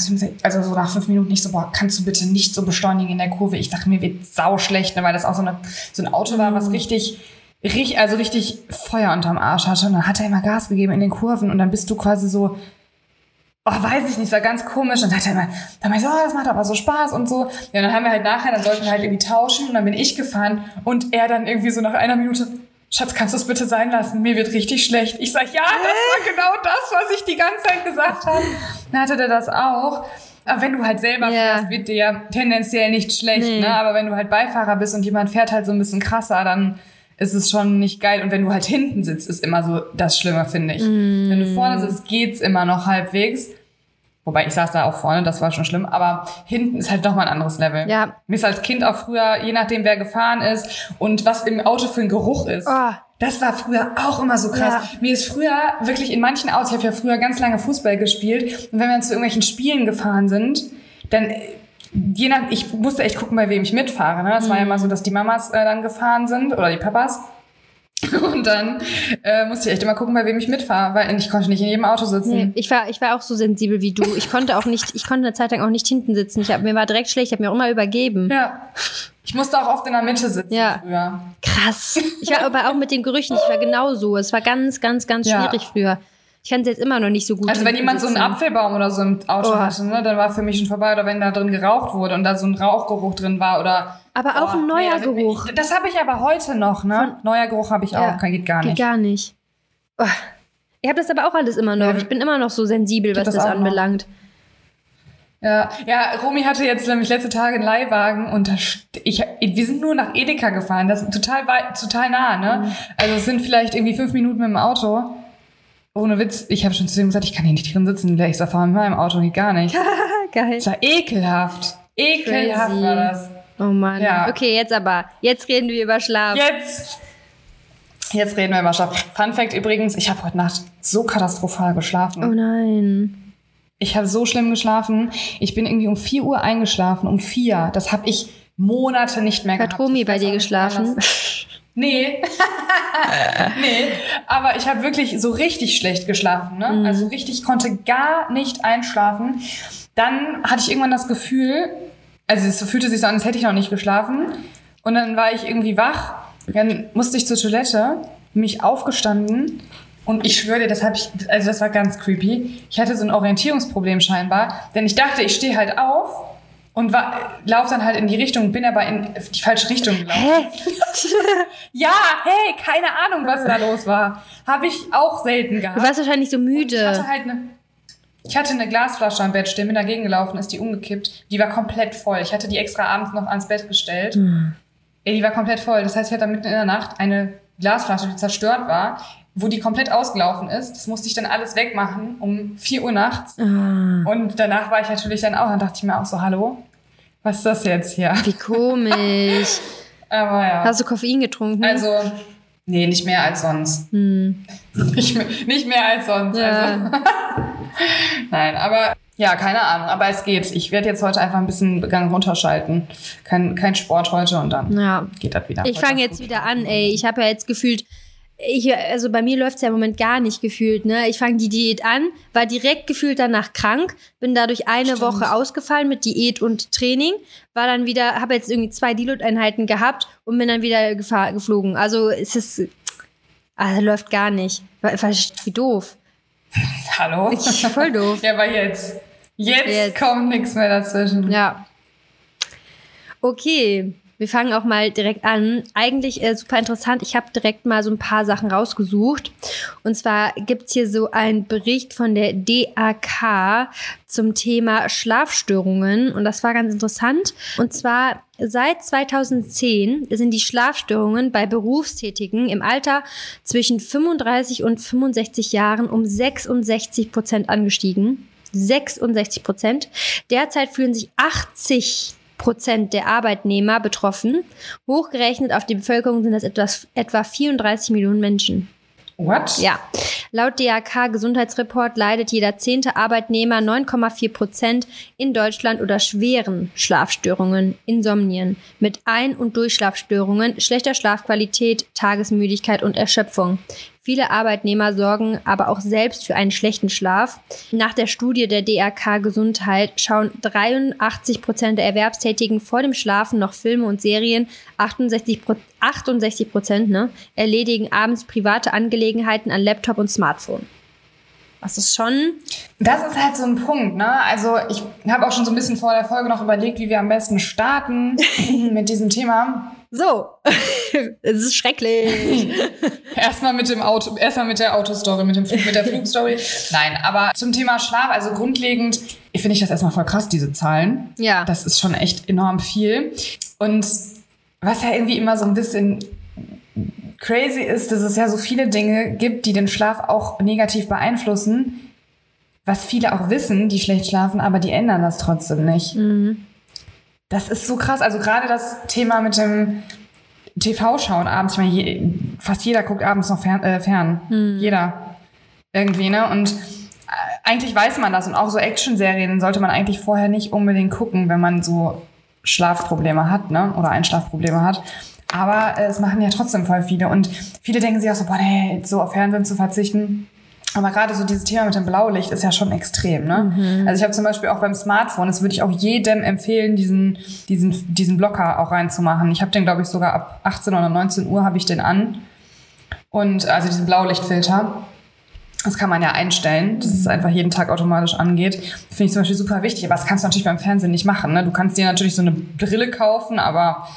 also so nach fünf Minuten nicht so, boah, kannst du bitte nicht so beschleunigen in der Kurve? Ich dachte, mir wird sau schlecht, ne, weil das auch so, eine, so ein Auto war, was richtig, richtig, also richtig Feuer unterm Arsch hatte. Und dann hat er immer Gas gegeben in den Kurven und dann bist du quasi so oh, weiß ich nicht, war ganz komisch. Und sagt er immer, dann meinte ich so, oh, das macht aber so Spaß und so. Ja, dann haben wir halt nachher, dann sollten wir halt irgendwie tauschen und dann bin ich gefahren und er dann irgendwie so nach einer Minute, Schatz, kannst du es bitte sein lassen? Mir wird richtig schlecht. Ich sag, ja, das war genau das, was ich die ganze Zeit gesagt habe. Dann hatte der das auch. Aber wenn du halt selber Ja. fährst, wird dir ja tendenziell nicht schlecht, Nee. ne? Aber wenn du halt Beifahrer bist und jemand fährt halt so ein bisschen krasser, dann ist es schon nicht geil. Und wenn du halt hinten sitzt, ist immer so das Schlimme, finde ich. Wenn du vorne sitzt, geht's immer noch halbwegs. Wobei ich saß da auch vorne, das war schon schlimm. Aber hinten ist halt nochmal ein anderes Level. Ja. Mir ist als Kind auch früher, je nachdem wer gefahren ist und was im Auto für ein Geruch ist. Oh. Das war früher auch immer so krass. Ja. Mir ist früher wirklich in manchen Autos, ich habe ja früher ganz lange Fußball gespielt und wenn wir zu irgendwelchen Spielen gefahren sind, dann äh, je nach, ich musste echt gucken, bei wem ich mitfahre. Ne? Das war ja immer so, dass die Mamas äh, dann gefahren sind oder die Papas. *laughs* Und dann äh, musste ich echt immer gucken, bei wem ich mitfahre, weil ich konnte nicht in jedem Auto sitzen. Nee, ich war, ich war auch so sensibel wie du. Ich konnte auch nicht, ich konnte eine Zeit lang auch nicht hinten sitzen. Ich hab, mir war direkt schlecht, ich habe mir auch immer übergeben. Ja. Ich musste auch oft in der Mitte sitzen Ja. früher. Krass. Ich war aber auch mit den Gerüchen, ich war genauso. Es war ganz, ganz, ganz Ja. schwierig früher. Ich kann es jetzt immer noch nicht so gut. Also wenn jemand so einen. Apfelbaum oder so im Auto Oh. hatte, ne, dann war für mich schon vorbei. Oder wenn da drin geraucht wurde und da so ein Rauchgeruch drin war oder. Aber auch ein neuer also, Geruch. Das habe ich aber heute noch, ne? Neuer Geruch habe ich auch, Ja, Kann- geht gar nicht. Geht gar nicht. Oh. Ich habe das aber auch alles immer noch. Ja. Ich bin immer noch so sensibel, Ich was das das, auch noch. anbelangt. Ja, ja, Romy hatte jetzt nämlich letzte Tage einen Leihwagen und ich, wir sind nur nach Edeka gefahren. Das ist total weit, total nah, ne? Mhm. Also es sind vielleicht irgendwie fünf Minuten mit dem Auto. Ohne Witz, ich habe schon zu ihm gesagt, ich kann hier nicht drin sitzen. Ich sag, fahr mit meinem Auto geht gar nicht. *laughs* Geil. Das war ekelhaft. Ekelhaft Crazy. war das. Oh Mann. Ja. Okay, jetzt aber. Jetzt reden wir über Schlaf. Jetzt. Jetzt reden wir über Schlaf. Fun Fact übrigens, ich habe heute Nacht so katastrophal geschlafen. Oh nein. Ich habe so schlimm geschlafen. Ich bin irgendwie um 4 Uhr eingeschlafen. Um 4. Das habe ich Monate nicht mehr Hat gehabt. Romy Ich bei dir geschlafen? Nee. *laughs* nee. Aber ich habe wirklich so richtig schlecht geschlafen. Ne? Mhm. Also richtig, ich konnte gar nicht einschlafen. Dann hatte ich irgendwann das Gefühl, also es fühlte sich so an, als hätte ich noch nicht geschlafen. Und dann war ich irgendwie wach. Dann musste ich zur Toilette, mich aufgestanden. Und ich schwöre dir, das habe ich, also das war ganz creepy. Ich hatte so ein Orientierungsproblem scheinbar, denn ich dachte, ich stehe halt auf und war, lauf dann halt in die Richtung, bin aber in die falsche Richtung gelaufen. Hä? *laughs* Ja, hey, keine Ahnung, was da los war. Habe ich auch selten gehabt. Du warst wahrscheinlich so Ich müde. hatte halt eine, ich hatte eine Glasflasche am Bett stehen, bin dagegen gelaufen, ist die umgekippt. Die war komplett voll. Ich hatte die extra abends noch ans Bett gestellt. Ey, die war komplett voll. Das heißt, ich hatte mitten in der Nacht eine Glasflasche, die zerstört war, wo die komplett ausgelaufen ist. Das musste ich dann alles wegmachen um 4 Uhr nachts. Ah, Und danach war ich natürlich dann auch, dann dachte ich mir auch so, hallo, was ist das jetzt hier? wie komisch. *laughs* Aber ja. Hast du Koffein getrunken? Also, nee, nicht mehr als sonst. Nicht, mehr, nicht mehr als sonst. Hm. Ja. Also. *laughs* Nein, aber ja, keine Ahnung. Aber es geht. Ich werde jetzt heute einfach ein bisschen Gang runterschalten. Kein, kein Sport heute und dann ja. geht das wieder. Ich fange jetzt gut. wieder an, ey. Ich habe ja jetzt gefühlt, ich, also bei mir läuft's ja im Moment gar nicht gefühlt, ne? Ich fange die Diät an, war direkt gefühlt danach krank, bin dadurch eine Stimmt. Woche ausgefallen mit Diät und Training, war dann wieder, habe jetzt irgendwie zwei Deload-Einheiten gehabt und bin dann wieder geflogen. Also es ist, also läuft gar nicht. Wie doof. *laughs* Hallo? Voll doof. ja, aber jetzt. Jetzt, Jetzt. kommt nichts mehr dazwischen. Ja. Okay, wir fangen auch mal direkt an. Eigentlich äh, super interessant. Ich habe direkt mal so ein paar Sachen rausgesucht. Und zwar gibt's hier so einen Bericht von der DAK zum Thema Schlafstörungen. Und das war ganz interessant. Und zwar seit 2010 sind die Schlafstörungen bei Berufstätigen im Alter zwischen 35 und 65 Jahren um 66 Prozent angestiegen. 66 Prozent. Derzeit fühlen sich 80 Prozent der Arbeitnehmer betroffen. Hochgerechnet auf die Bevölkerung sind das etwas, etwa 34 Millionen Menschen. What? Ja. Laut DAK Gesundheitsreport leidet jeder zehnte Arbeitnehmer 9,4 Prozent in Deutschland oder schweren Schlafstörungen, Insomnien, mit Ein- und Durchschlafstörungen, schlechter Schlafqualität, Tagesmüdigkeit und Erschöpfung. Viele Arbeitnehmer sorgen aber auch selbst für einen schlechten Schlaf. Nach der Studie der DRK Gesundheit schauen 83 Prozent der Erwerbstätigen vor dem Schlafen noch Filme und Serien. 68 Pro- 68 Prozent ne, erledigen abends private Angelegenheiten an Laptop und Smartphone. Das ist schon. Das ist halt so ein Punkt, ne? Also ich habe auch schon so ein bisschen vor der Folge noch überlegt, wie wir am besten starten *laughs* mit diesem Thema. So, *laughs* es ist schrecklich. *laughs* erstmal mit dem Auto, erstmal mit der Autostory, mit dem Flug, mit der *laughs* Flugstory. Nein, aber zum Thema Schlaf, also grundlegend, ich finde ich das erstmal voll krass, diese Zahlen. Ja. Das ist schon echt enorm viel. Und was ja irgendwie immer so ein bisschen crazy ist, dass es ja so viele Dinge gibt, die den Schlaf auch negativ beeinflussen, was viele auch wissen, die schlecht schlafen, aber die ändern das trotzdem nicht. Mhm. Das ist so krass. Also gerade das Thema mit dem TV-Schauen abends. Ich meine, je, fast jeder guckt abends noch fern. Äh, fern. Mhm. Jeder. Irgendwie, ne? Und äh, eigentlich weiß man das. Und auch so Action-Serien sollte man eigentlich vorher nicht unbedingt gucken, wenn man so Schlafprobleme hat, ne? Oder Einschlafprobleme hat. Aber äh, es machen ja trotzdem voll viele. Und viele denken sich auch so, boah, nee, so auf Fernsehen zu verzichten. Aber gerade so dieses Thema mit dem Blaulicht ist ja schon extrem, ne? Also ich habe zum Beispiel auch beim Smartphone, das würde ich auch jedem empfehlen, diesen, diesen, diesen Blocker auch reinzumachen. Ich habe den, glaube ich, sogar ab 18 oder 19 Uhr habe ich den an. Und also diesen Blaulichtfilter. Das kann man ja einstellen, dass es einfach jeden Tag automatisch angeht. Finde ich zum Beispiel super wichtig. Aber das kannst du natürlich beim Fernsehen nicht machen. Ne? Du kannst dir natürlich so eine Brille kaufen, aber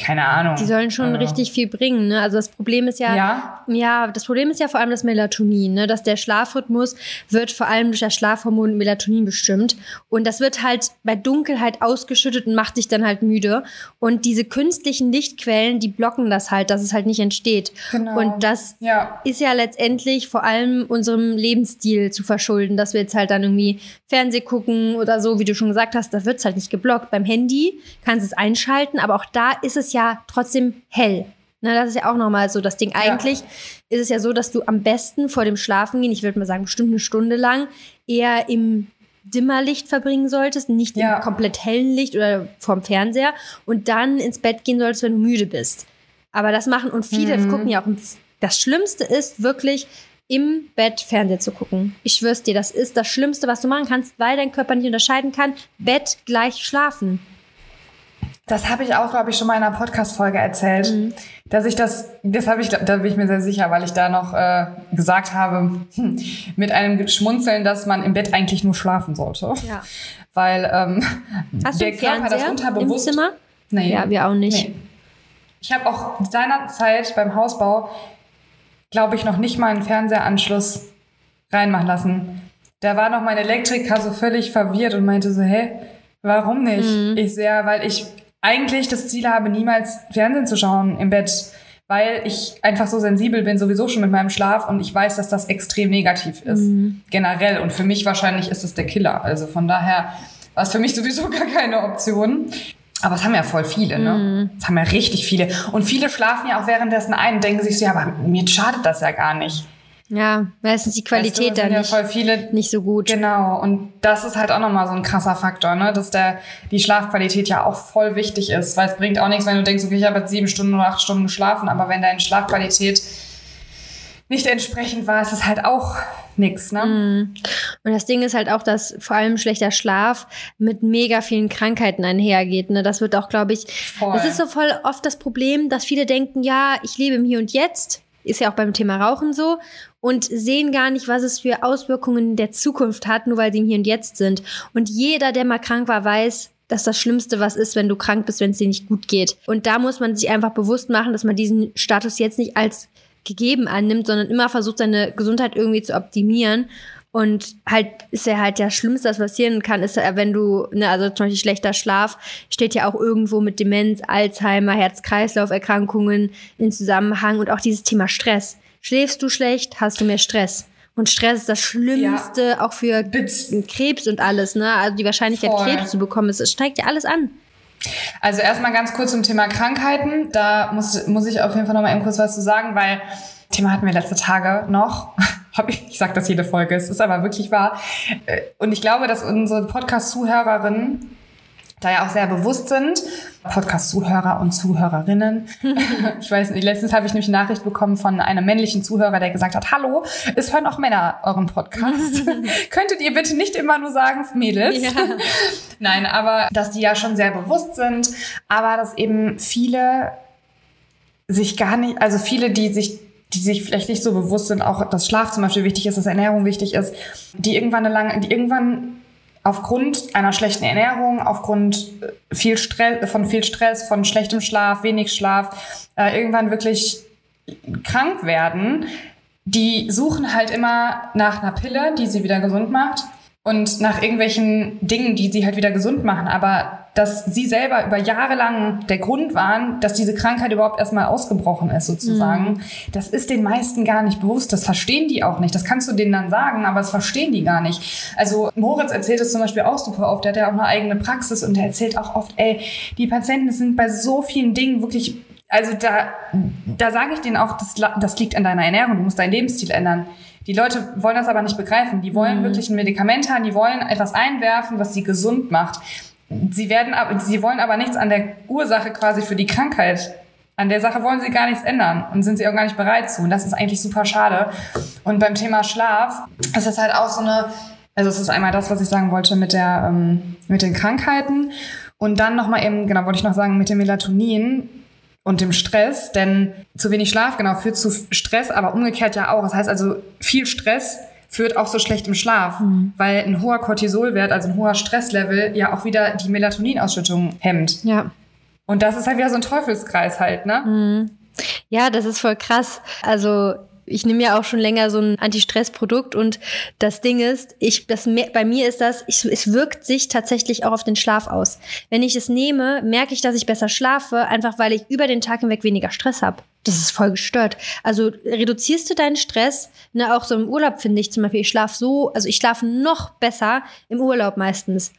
keine Ahnung. Die sollen schon Also, richtig viel bringen. Ne? Also das Problem ist ja, Ja? ja, das Problem ist ja vor allem das Melatonin, ne? dass der Schlafrhythmus wird vor allem durch das Schlafhormon Melatonin bestimmt und das wird halt bei Dunkelheit ausgeschüttet und macht dich dann halt müde und diese künstlichen Lichtquellen, die blocken das halt, dass es halt nicht entsteht. Genau. Und das Ja. ist ja letztendlich vor allem unserem Lebensstil zu verschulden, dass wir jetzt halt dann irgendwie Fernseh gucken oder so, wie du schon gesagt hast, da wird's halt nicht geblockt. Beim Handy kannst du es einschalten, aber auch da ist es ja trotzdem hell. Na, das ist ja auch nochmal so das Ding. Eigentlich ist es ja so, dass du am besten vor dem Schlafengehen, ich würde mal sagen, bestimmt eine Stunde lang, eher im Dimmerlicht verbringen solltest, nicht Ja. im komplett hellen Licht oder vorm Fernseher und dann ins Bett gehen solltest, wenn du müde bist. Aber das machen und viele Mhm. gucken ja auch. Das Schlimmste ist wirklich im Bett Fernseher zu gucken. Ich schwör's dir, das ist das Schlimmste, was du machen kannst, weil dein Körper nicht unterscheiden kann. Bett gleich schlafen. Das habe ich auch, glaube ich, schon mal in einer Podcast-Folge erzählt, Mhm. dass ich das, das habe ich, da bin ich mir sehr sicher, weil ich da noch äh, gesagt habe, hm, mit einem Schmunzeln, dass man im Bett eigentlich nur schlafen sollte. Ja. Weil ähm, Hast der du Körper das Fernseher im unterbewusst. Zimmer? Nee. Ja, wir auch nicht. Nee. Ich habe auch seinerzeit beim Hausbau, glaube ich, noch nicht mal einen Fernsehanschluss reinmachen lassen. Da war noch mein Elektriker so völlig verwirrt und meinte so, hä, warum nicht? Mhm. Ich ja, weil ich eigentlich das Ziel habe, niemals Fernsehen zu schauen im Bett, weil ich einfach so sensibel bin, sowieso schon mit meinem Schlaf und ich weiß, dass das extrem negativ ist. Mhm. Generell. Und für mich wahrscheinlich ist es der Killer. Also von daher war es für mich sowieso *laughs* gar keine Option. Aber es haben ja voll viele, ne? Mhm. Es haben ja richtig viele. Und viele schlafen ja auch währenddessen ein und denken sich so, ja, aber mir schadet das ja gar nicht. Ja, meistens die Qualität weißt du, da sind ja nicht, voll viele. nicht so gut. Genau. Und das ist halt auch nochmal so ein krasser Faktor, ne? Dass der, die Schlafqualität ja auch voll wichtig ist. Weil es bringt auch nichts, wenn du denkst, okay, ich habe jetzt sieben Stunden oder acht Stunden geschlafen, aber wenn deine Schlafqualität nicht entsprechend war, ist es halt auch nix, ne? Mhm. Und das Ding ist halt auch, dass vor allem schlechter Schlaf mit mega vielen Krankheiten einhergeht. Ne? Das wird auch, glaube ich, Voll. das ist so voll oft das Problem, dass viele denken, ja, ich lebe im Hier und Jetzt. Ist ja auch beim Thema Rauchen so. Und sehen gar nicht, was es für Auswirkungen der Zukunft hat, nur weil sie im Hier und Jetzt sind. Und jeder, der mal krank war, weiß, dass das Schlimmste was ist, wenn du krank bist, wenn es dir nicht gut geht. Und da muss man sich einfach bewusst machen, dass man diesen Status jetzt nicht als gegeben annimmt, sondern immer versucht, seine Gesundheit irgendwie zu optimieren. Und halt ist ja halt das Schlimmste, was passieren kann, ist ja, wenn du, ne, also zum Beispiel schlechter Schlaf steht ja auch irgendwo mit Demenz, Alzheimer, Herz-Kreislauf-Erkrankungen in Zusammenhang und auch dieses Thema Stress. Schläfst du schlecht, hast du mehr Stress. Und Stress ist das Schlimmste auch für Bitz. Krebs und alles, ne? Also die Wahrscheinlichkeit, Voll. Krebs zu bekommen, es steigt ja alles an. Also erstmal ganz kurz zum Thema Krankheiten. Da muss, muss ich auf jeden Fall noch mal eben kurz was zu sagen, weil Thema hatten wir letzte Tage noch. *laughs* Ich, ich sag das jede Folge, es ist aber wirklich wahr. Äh, Und ich glaube, dass unsere Podcast-Zuhörerinnen da ja auch sehr bewusst sind. Podcast-Zuhörer und Zuhörerinnen. *laughs* ich weiß nicht, letztens habe ich nämlich eine Nachricht bekommen von einem männlichen Zuhörer, der gesagt hat, hallo, es hören auch Männer euren Podcast. *laughs* Könntet ihr bitte nicht immer nur sagen, Mädels? Ja. *laughs* Nein, aber dass die ja schon sehr bewusst sind, aber dass eben viele sich gar nicht, also viele, die sich die sich vielleicht nicht so bewusst sind, auch dass Schlaf zum Beispiel wichtig ist, dass Ernährung wichtig ist, die irgendwann eine lange, die irgendwann aufgrund einer schlechten Ernährung, aufgrund äh, viel Stress, von viel Stress, von schlechtem Schlaf, wenig Schlaf, äh, irgendwann wirklich krank werden, die suchen halt immer nach einer Pille, die sie wieder gesund macht und nach irgendwelchen Dingen, die sie halt wieder gesund machen. Aber dass sie selber über Jahre lang der Grund waren, dass diese Krankheit überhaupt erstmal ausgebrochen ist, sozusagen, mhm. das ist den meisten gar nicht bewusst. Das verstehen die auch nicht. Das kannst du denen dann sagen, aber das verstehen die gar nicht. Also Moritz erzählt es zum Beispiel auch super oft. Der hat ja auch eine eigene Praxis und der erzählt auch oft, ey, die Patienten sind bei so vielen Dingen wirklich also da, da sage ich denen auch, das, das liegt an deiner Ernährung, du musst deinen Lebensstil ändern. Die Leute wollen das aber nicht begreifen. Die wollen mhm. wirklich ein Medikament haben, die wollen etwas einwerfen, was sie gesund macht. Sie werden, sie wollen aber nichts an der Ursache quasi für die Krankheit. An der Sache wollen sie gar nichts ändern und sind sie auch gar nicht bereit zu. Und das ist eigentlich super schade. Und beim Thema Schlaf ist es halt auch so eine, also es ist einmal das, was ich sagen wollte mit der, ähm, mit den Krankheiten. Und dann nochmal eben, genau, wollte ich noch sagen, mit dem Melatonin und dem Stress, denn zu wenig Schlaf genau führt zu Stress, aber umgekehrt ja auch. Das heißt also, viel Stress führt auch so schlecht im Schlaf, mhm. weil ein hoher Cortisolwert, also ein hoher Stresslevel, ja auch wieder die Melatoninausschüttung hemmt. Ja. Und das ist halt wieder so ein Teufelskreis halt, ne? Mhm. Ja, das ist voll krass. Also ich nehme ja auch schon länger so ein Anti-Stress-Produkt und das Ding ist, ich, das, bei mir ist das, ich, es wirkt sich tatsächlich auch auf den Schlaf aus. Wenn ich es nehme, merke ich, dass ich besser schlafe, einfach weil ich über den Tag hinweg weniger Stress habe. Das ist voll gestört. Also reduzierst du deinen Stress, ne, auch so im Urlaub finde ich zum Beispiel, ich schlafe so, also ich schlafe noch besser im Urlaub meistens.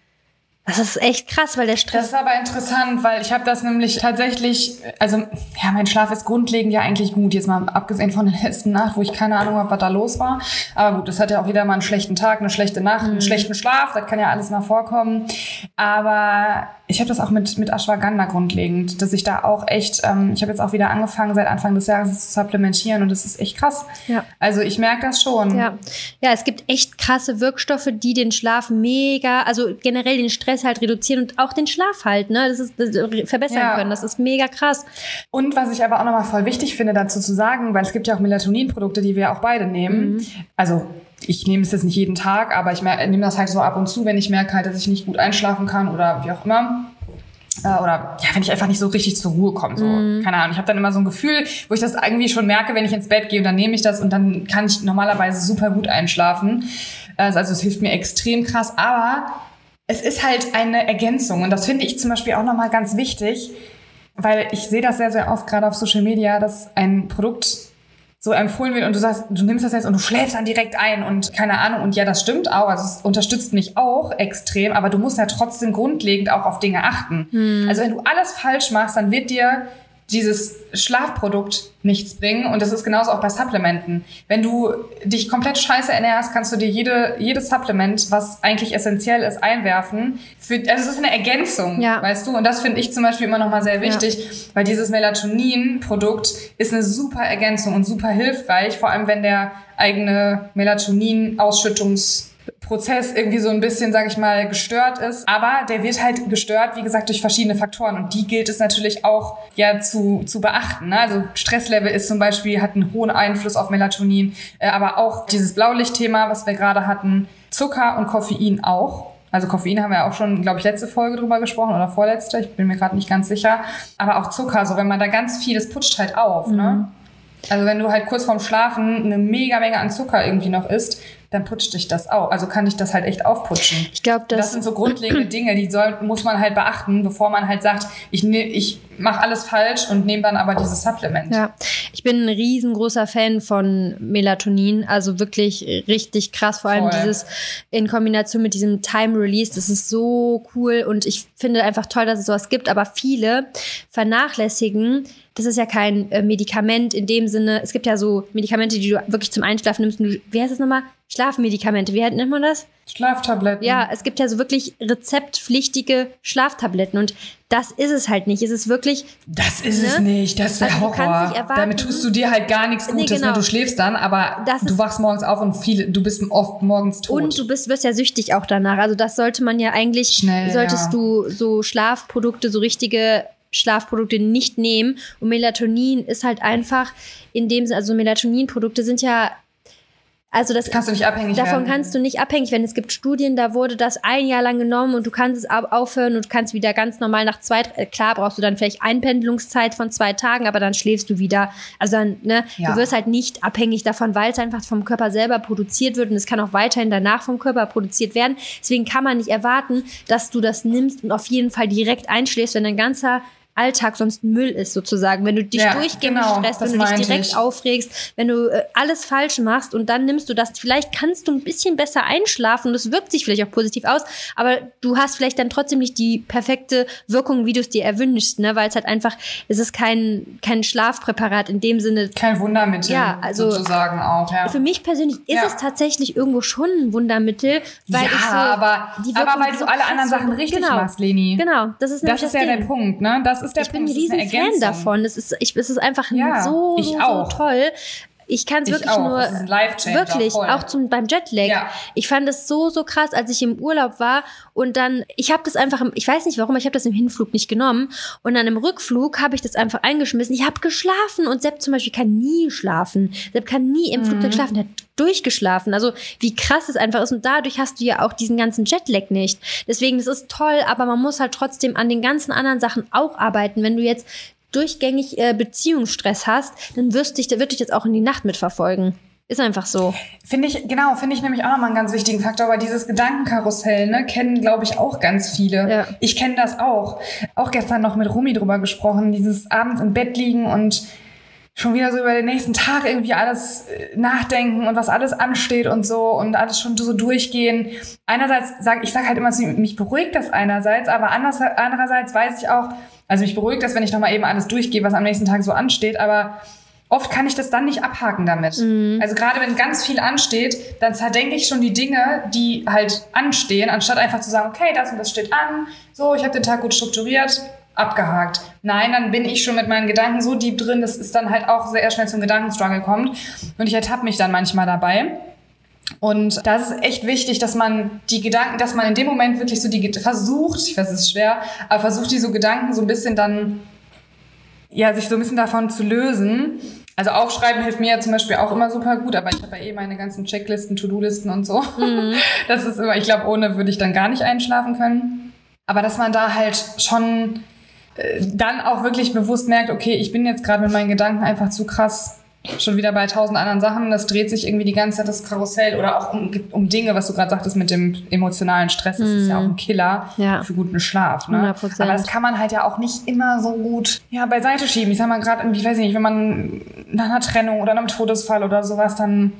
Das ist echt krass, weil der Stress. Das ist aber interessant, weil ich habe das nämlich tatsächlich, also ja, mein Schlaf ist grundlegend ja eigentlich gut. Jetzt mal abgesehen von der letzten Nacht, wo ich keine Ahnung habe, was da los war. Aber gut, das hat ja auch jeder mal einen schlechten Tag, eine schlechte Nacht, mhm. einen schlechten Schlaf. Das kann ja alles mal vorkommen. Aber ich habe das auch mit, mit Ashwagandha grundlegend, dass ich da auch echt, ähm, ich habe jetzt auch wieder angefangen, seit Anfang des Jahres zu supplementieren und das ist echt krass. Ja. Also ich merke das schon. Ja. ja, es gibt echt krasse Wirkstoffe, die den Schlaf mega, also generell den Stress halt reduzieren und auch den Schlaf halt, ne, das ist das verbessern ja. können. Das ist mega krass. Und was ich aber auch nochmal voll wichtig finde, dazu zu sagen, weil es gibt ja auch Melatoninprodukte, die wir auch beide nehmen. Mhm. Also ich nehme es jetzt nicht jeden Tag, aber ich nehme das halt so ab und zu, wenn ich merke halt, dass ich nicht gut einschlafen kann oder wie auch immer. Äh, oder ja, wenn ich einfach nicht so richtig zur Ruhe komme. So. Mm. Keine Ahnung. Ich habe dann immer so ein Gefühl, wo ich das irgendwie schon merke, wenn ich ins Bett gehe und dann nehme ich das und dann kann ich normalerweise super gut einschlafen. Also es hilft mir extrem krass. Aber es ist halt eine Ergänzung und das finde ich zum Beispiel auch nochmal ganz wichtig, weil ich sehe das sehr, sehr oft gerade auf Social Media, dass ein Produkt so empfohlen wird und du sagst, du nimmst das jetzt und du schläfst dann direkt ein und keine Ahnung. Und ja, das stimmt auch. Also es unterstützt mich auch extrem, aber du musst ja trotzdem grundlegend auch auf Dinge achten. Hm. Also wenn du alles falsch machst, dann wird dir dieses Schlafprodukt nichts bringen. Und das ist genauso auch bei Supplementen. Wenn du dich komplett scheiße ernährst, kannst du dir jede, jedes Supplement, was eigentlich essentiell ist, einwerfen. Für, also es ist eine Ergänzung, ja. weißt du? Und das finde ich zum Beispiel immer nochmal sehr wichtig, ja. weil dieses Melatonin-Produkt ist eine super Ergänzung und super hilfreich, vor allem wenn der eigene Melatonin-Ausschüttungs Prozess irgendwie so ein bisschen, sag ich mal, gestört ist. Aber der wird halt gestört, wie gesagt, durch verschiedene Faktoren. Und die gilt es natürlich auch ja zu, zu beachten. Ne? Also Stresslevel ist zum Beispiel, hat einen hohen Einfluss auf Melatonin, äh, aber auch dieses Blaulichtthema, was wir gerade hatten, Zucker und Koffein auch. Also Koffein haben wir auch schon, glaube ich, letzte Folge drüber gesprochen oder vorletzte, ich bin mir gerade nicht ganz sicher. Aber auch Zucker, so wenn man da ganz vieles putscht halt auf. Ne? Mhm. Ne? Also wenn du halt kurz vorm Schlafen eine mega Menge an Zucker irgendwie noch isst, dann putscht dich das auch. Also kann dich das halt echt aufputschen. Ich glaube, das, das sind so grundlegende Dinge, die soll, muss man halt beachten, bevor man halt sagt, ich, ne, ich mache alles falsch und nehme dann aber dieses Supplement. Ja, ich bin ein riesengroßer Fan von Melatonin, also wirklich richtig krass, vor allem Voll. dieses in Kombination mit diesem Time Release, das ist so cool und ich finde einfach toll, dass es sowas gibt, aber viele vernachlässigen das ist ja kein äh, Medikament in dem Sinne. Es gibt ja so Medikamente, die du wirklich zum Einschlafen nimmst. Du, wie heißt das nochmal? Schlafmedikamente. Wie nennt man das? Schlaftabletten. Ja, es gibt ja so wirklich rezeptpflichtige Schlaftabletten und das ist es halt nicht. Es ist wirklich. Das ist ne? es nicht. Das ist der also Horror. Damit tust du dir halt gar nichts Gutes. Nee, genau. ne? Du schläfst dann, aber das du wachst morgens auf und viel, du bist oft morgens tot. Und du bist, wirst ja süchtig auch danach. Also das sollte man ja eigentlich, Schnell, solltest ja. du so Schlafprodukte, so richtige Schlafprodukte nicht nehmen. Und Melatonin ist halt einfach in dem Sinne, also Melatoninprodukte sind ja also das kannst du nicht abhängig davon werden. kannst du nicht abhängig werden. Es gibt Studien, da wurde das ein Jahr lang genommen und du kannst es aufhören und kannst wieder ganz normal nach zwei, klar brauchst du dann vielleicht Einpendelungszeit von zwei Tagen, aber dann schläfst du wieder. Also dann, ne, Ja. du wirst halt nicht abhängig davon, weil es einfach vom Körper selber produziert wird und es kann auch weiterhin danach vom Körper produziert werden. Deswegen kann man nicht erwarten, dass du das nimmst und auf jeden Fall direkt einschläfst, wenn dein ganzer Alltag sonst Müll ist sozusagen. Wenn du dich Ja, durchgängig genau, stresst, das wenn du dich direkt ich. aufregst, wenn du äh, alles falsch machst und dann nimmst du das, vielleicht kannst du ein bisschen besser einschlafen und es wirkt sich vielleicht auch positiv aus, aber du hast vielleicht dann trotzdem nicht die perfekte Wirkung, wie du es dir erwünschst, ne? weil es halt einfach, es ist kein, kein Schlafpräparat in dem Sinne. Kein Wundermittel. Ja, also- sozusagen auch. Ja. Für mich persönlich ist Ja. es tatsächlich irgendwo schon ein Wundermittel, weil ja, ich so aber, die aber weil du so alle anderen Sachen richtig genau. machst, Leni. Genau, das ist Das ist ja Ding. der Punkt, ne? Das ist der ich bin ein Punkt. Das ist eine riesen Fan davon. Es ist, ich, es ist einfach Ja, so, ich so, toll. Ich kann es Ich wirklich auch. nur wirklich voll. auch zum beim Jetlag. Ja. Ich fand es so so krass, als ich im Urlaub war und dann ich habe das einfach im, ich weiß nicht warum, ich habe das im Hinflug nicht genommen und dann im Rückflug habe ich das einfach eingeschmissen. Ich habe geschlafen und Sepp zum Beispiel kann nie schlafen. Sepp kann nie im Mhm. Flugzeug schlafen. Der hat durchgeschlafen. Also wie krass es einfach ist und dadurch hast du ja auch diesen ganzen Jetlag nicht. Deswegen das ist toll, aber man muss halt trotzdem an den ganzen anderen Sachen auch arbeiten. Wenn du jetzt durchgängig äh, Beziehungsstress hast, dann wirst dich, wird dich jetzt auch in die Nacht mitverfolgen. Ist einfach so. Finde ich, genau, finde ich nämlich auch nochmal einen ganz wichtigen Faktor, weil dieses Gedankenkarussell, ne, kennen, glaube ich, auch ganz viele. Ja. Ich kenne das auch. Auch gestern noch mit Rumi drüber gesprochen, dieses abends im Bett liegen und schon wieder so über den nächsten Tag irgendwie alles äh, nachdenken und was alles ansteht und so und alles schon so durchgehen. Einerseits sag ich sag halt immer mich beruhigt das einerseits, aber anders, andererseits weiß ich auch, also mich beruhigt das, wenn ich nochmal eben alles durchgehe, was am nächsten Tag so ansteht, aber oft kann ich das dann nicht abhaken damit. Also gerade wenn ganz viel ansteht, dann zerdenke ich schon die Dinge, die halt anstehen, anstatt einfach zu sagen, okay, das und das steht an, so, ich habe den Tag gut strukturiert, abgehakt. Nein, dann bin ich schon mit meinen Gedanken so deep drin, dass es dann halt auch sehr schnell zum Gedankenstruggle kommt. Und ich ertappe mich dann manchmal dabei. Und da ist es echt wichtig, dass man die Gedanken, dass man in dem Moment wirklich so die versucht, ich weiß, es ist schwer, aber versucht, die so Gedanken so ein bisschen dann, ja, sich so ein bisschen davon zu lösen. Also aufschreiben hilft mir ja zum Beispiel auch immer super gut, aber ich habe ja eh meine ganzen Checklisten, To-Do-Listen und so. *laughs* Das ist immer, ich glaube, ohne würde ich dann gar nicht einschlafen können. Aber dass man da halt schon dann auch wirklich bewusst merkt, okay, ich bin jetzt gerade mit meinen Gedanken einfach zu krass schon wieder bei tausend anderen Sachen. Das dreht sich irgendwie die ganze Zeit das Karussell oder auch um, um Dinge, was du gerade sagtest mit dem emotionalen Stress. Das ist ja auch ein Killer Ja. für guten Schlaf. Ne? 100%. Aber das kann man halt ja auch nicht immer so gut ja, beiseite schieben. Ich sag mal gerade, ich weiß nicht, wenn man nach einer Trennung oder einem Todesfall oder sowas, dann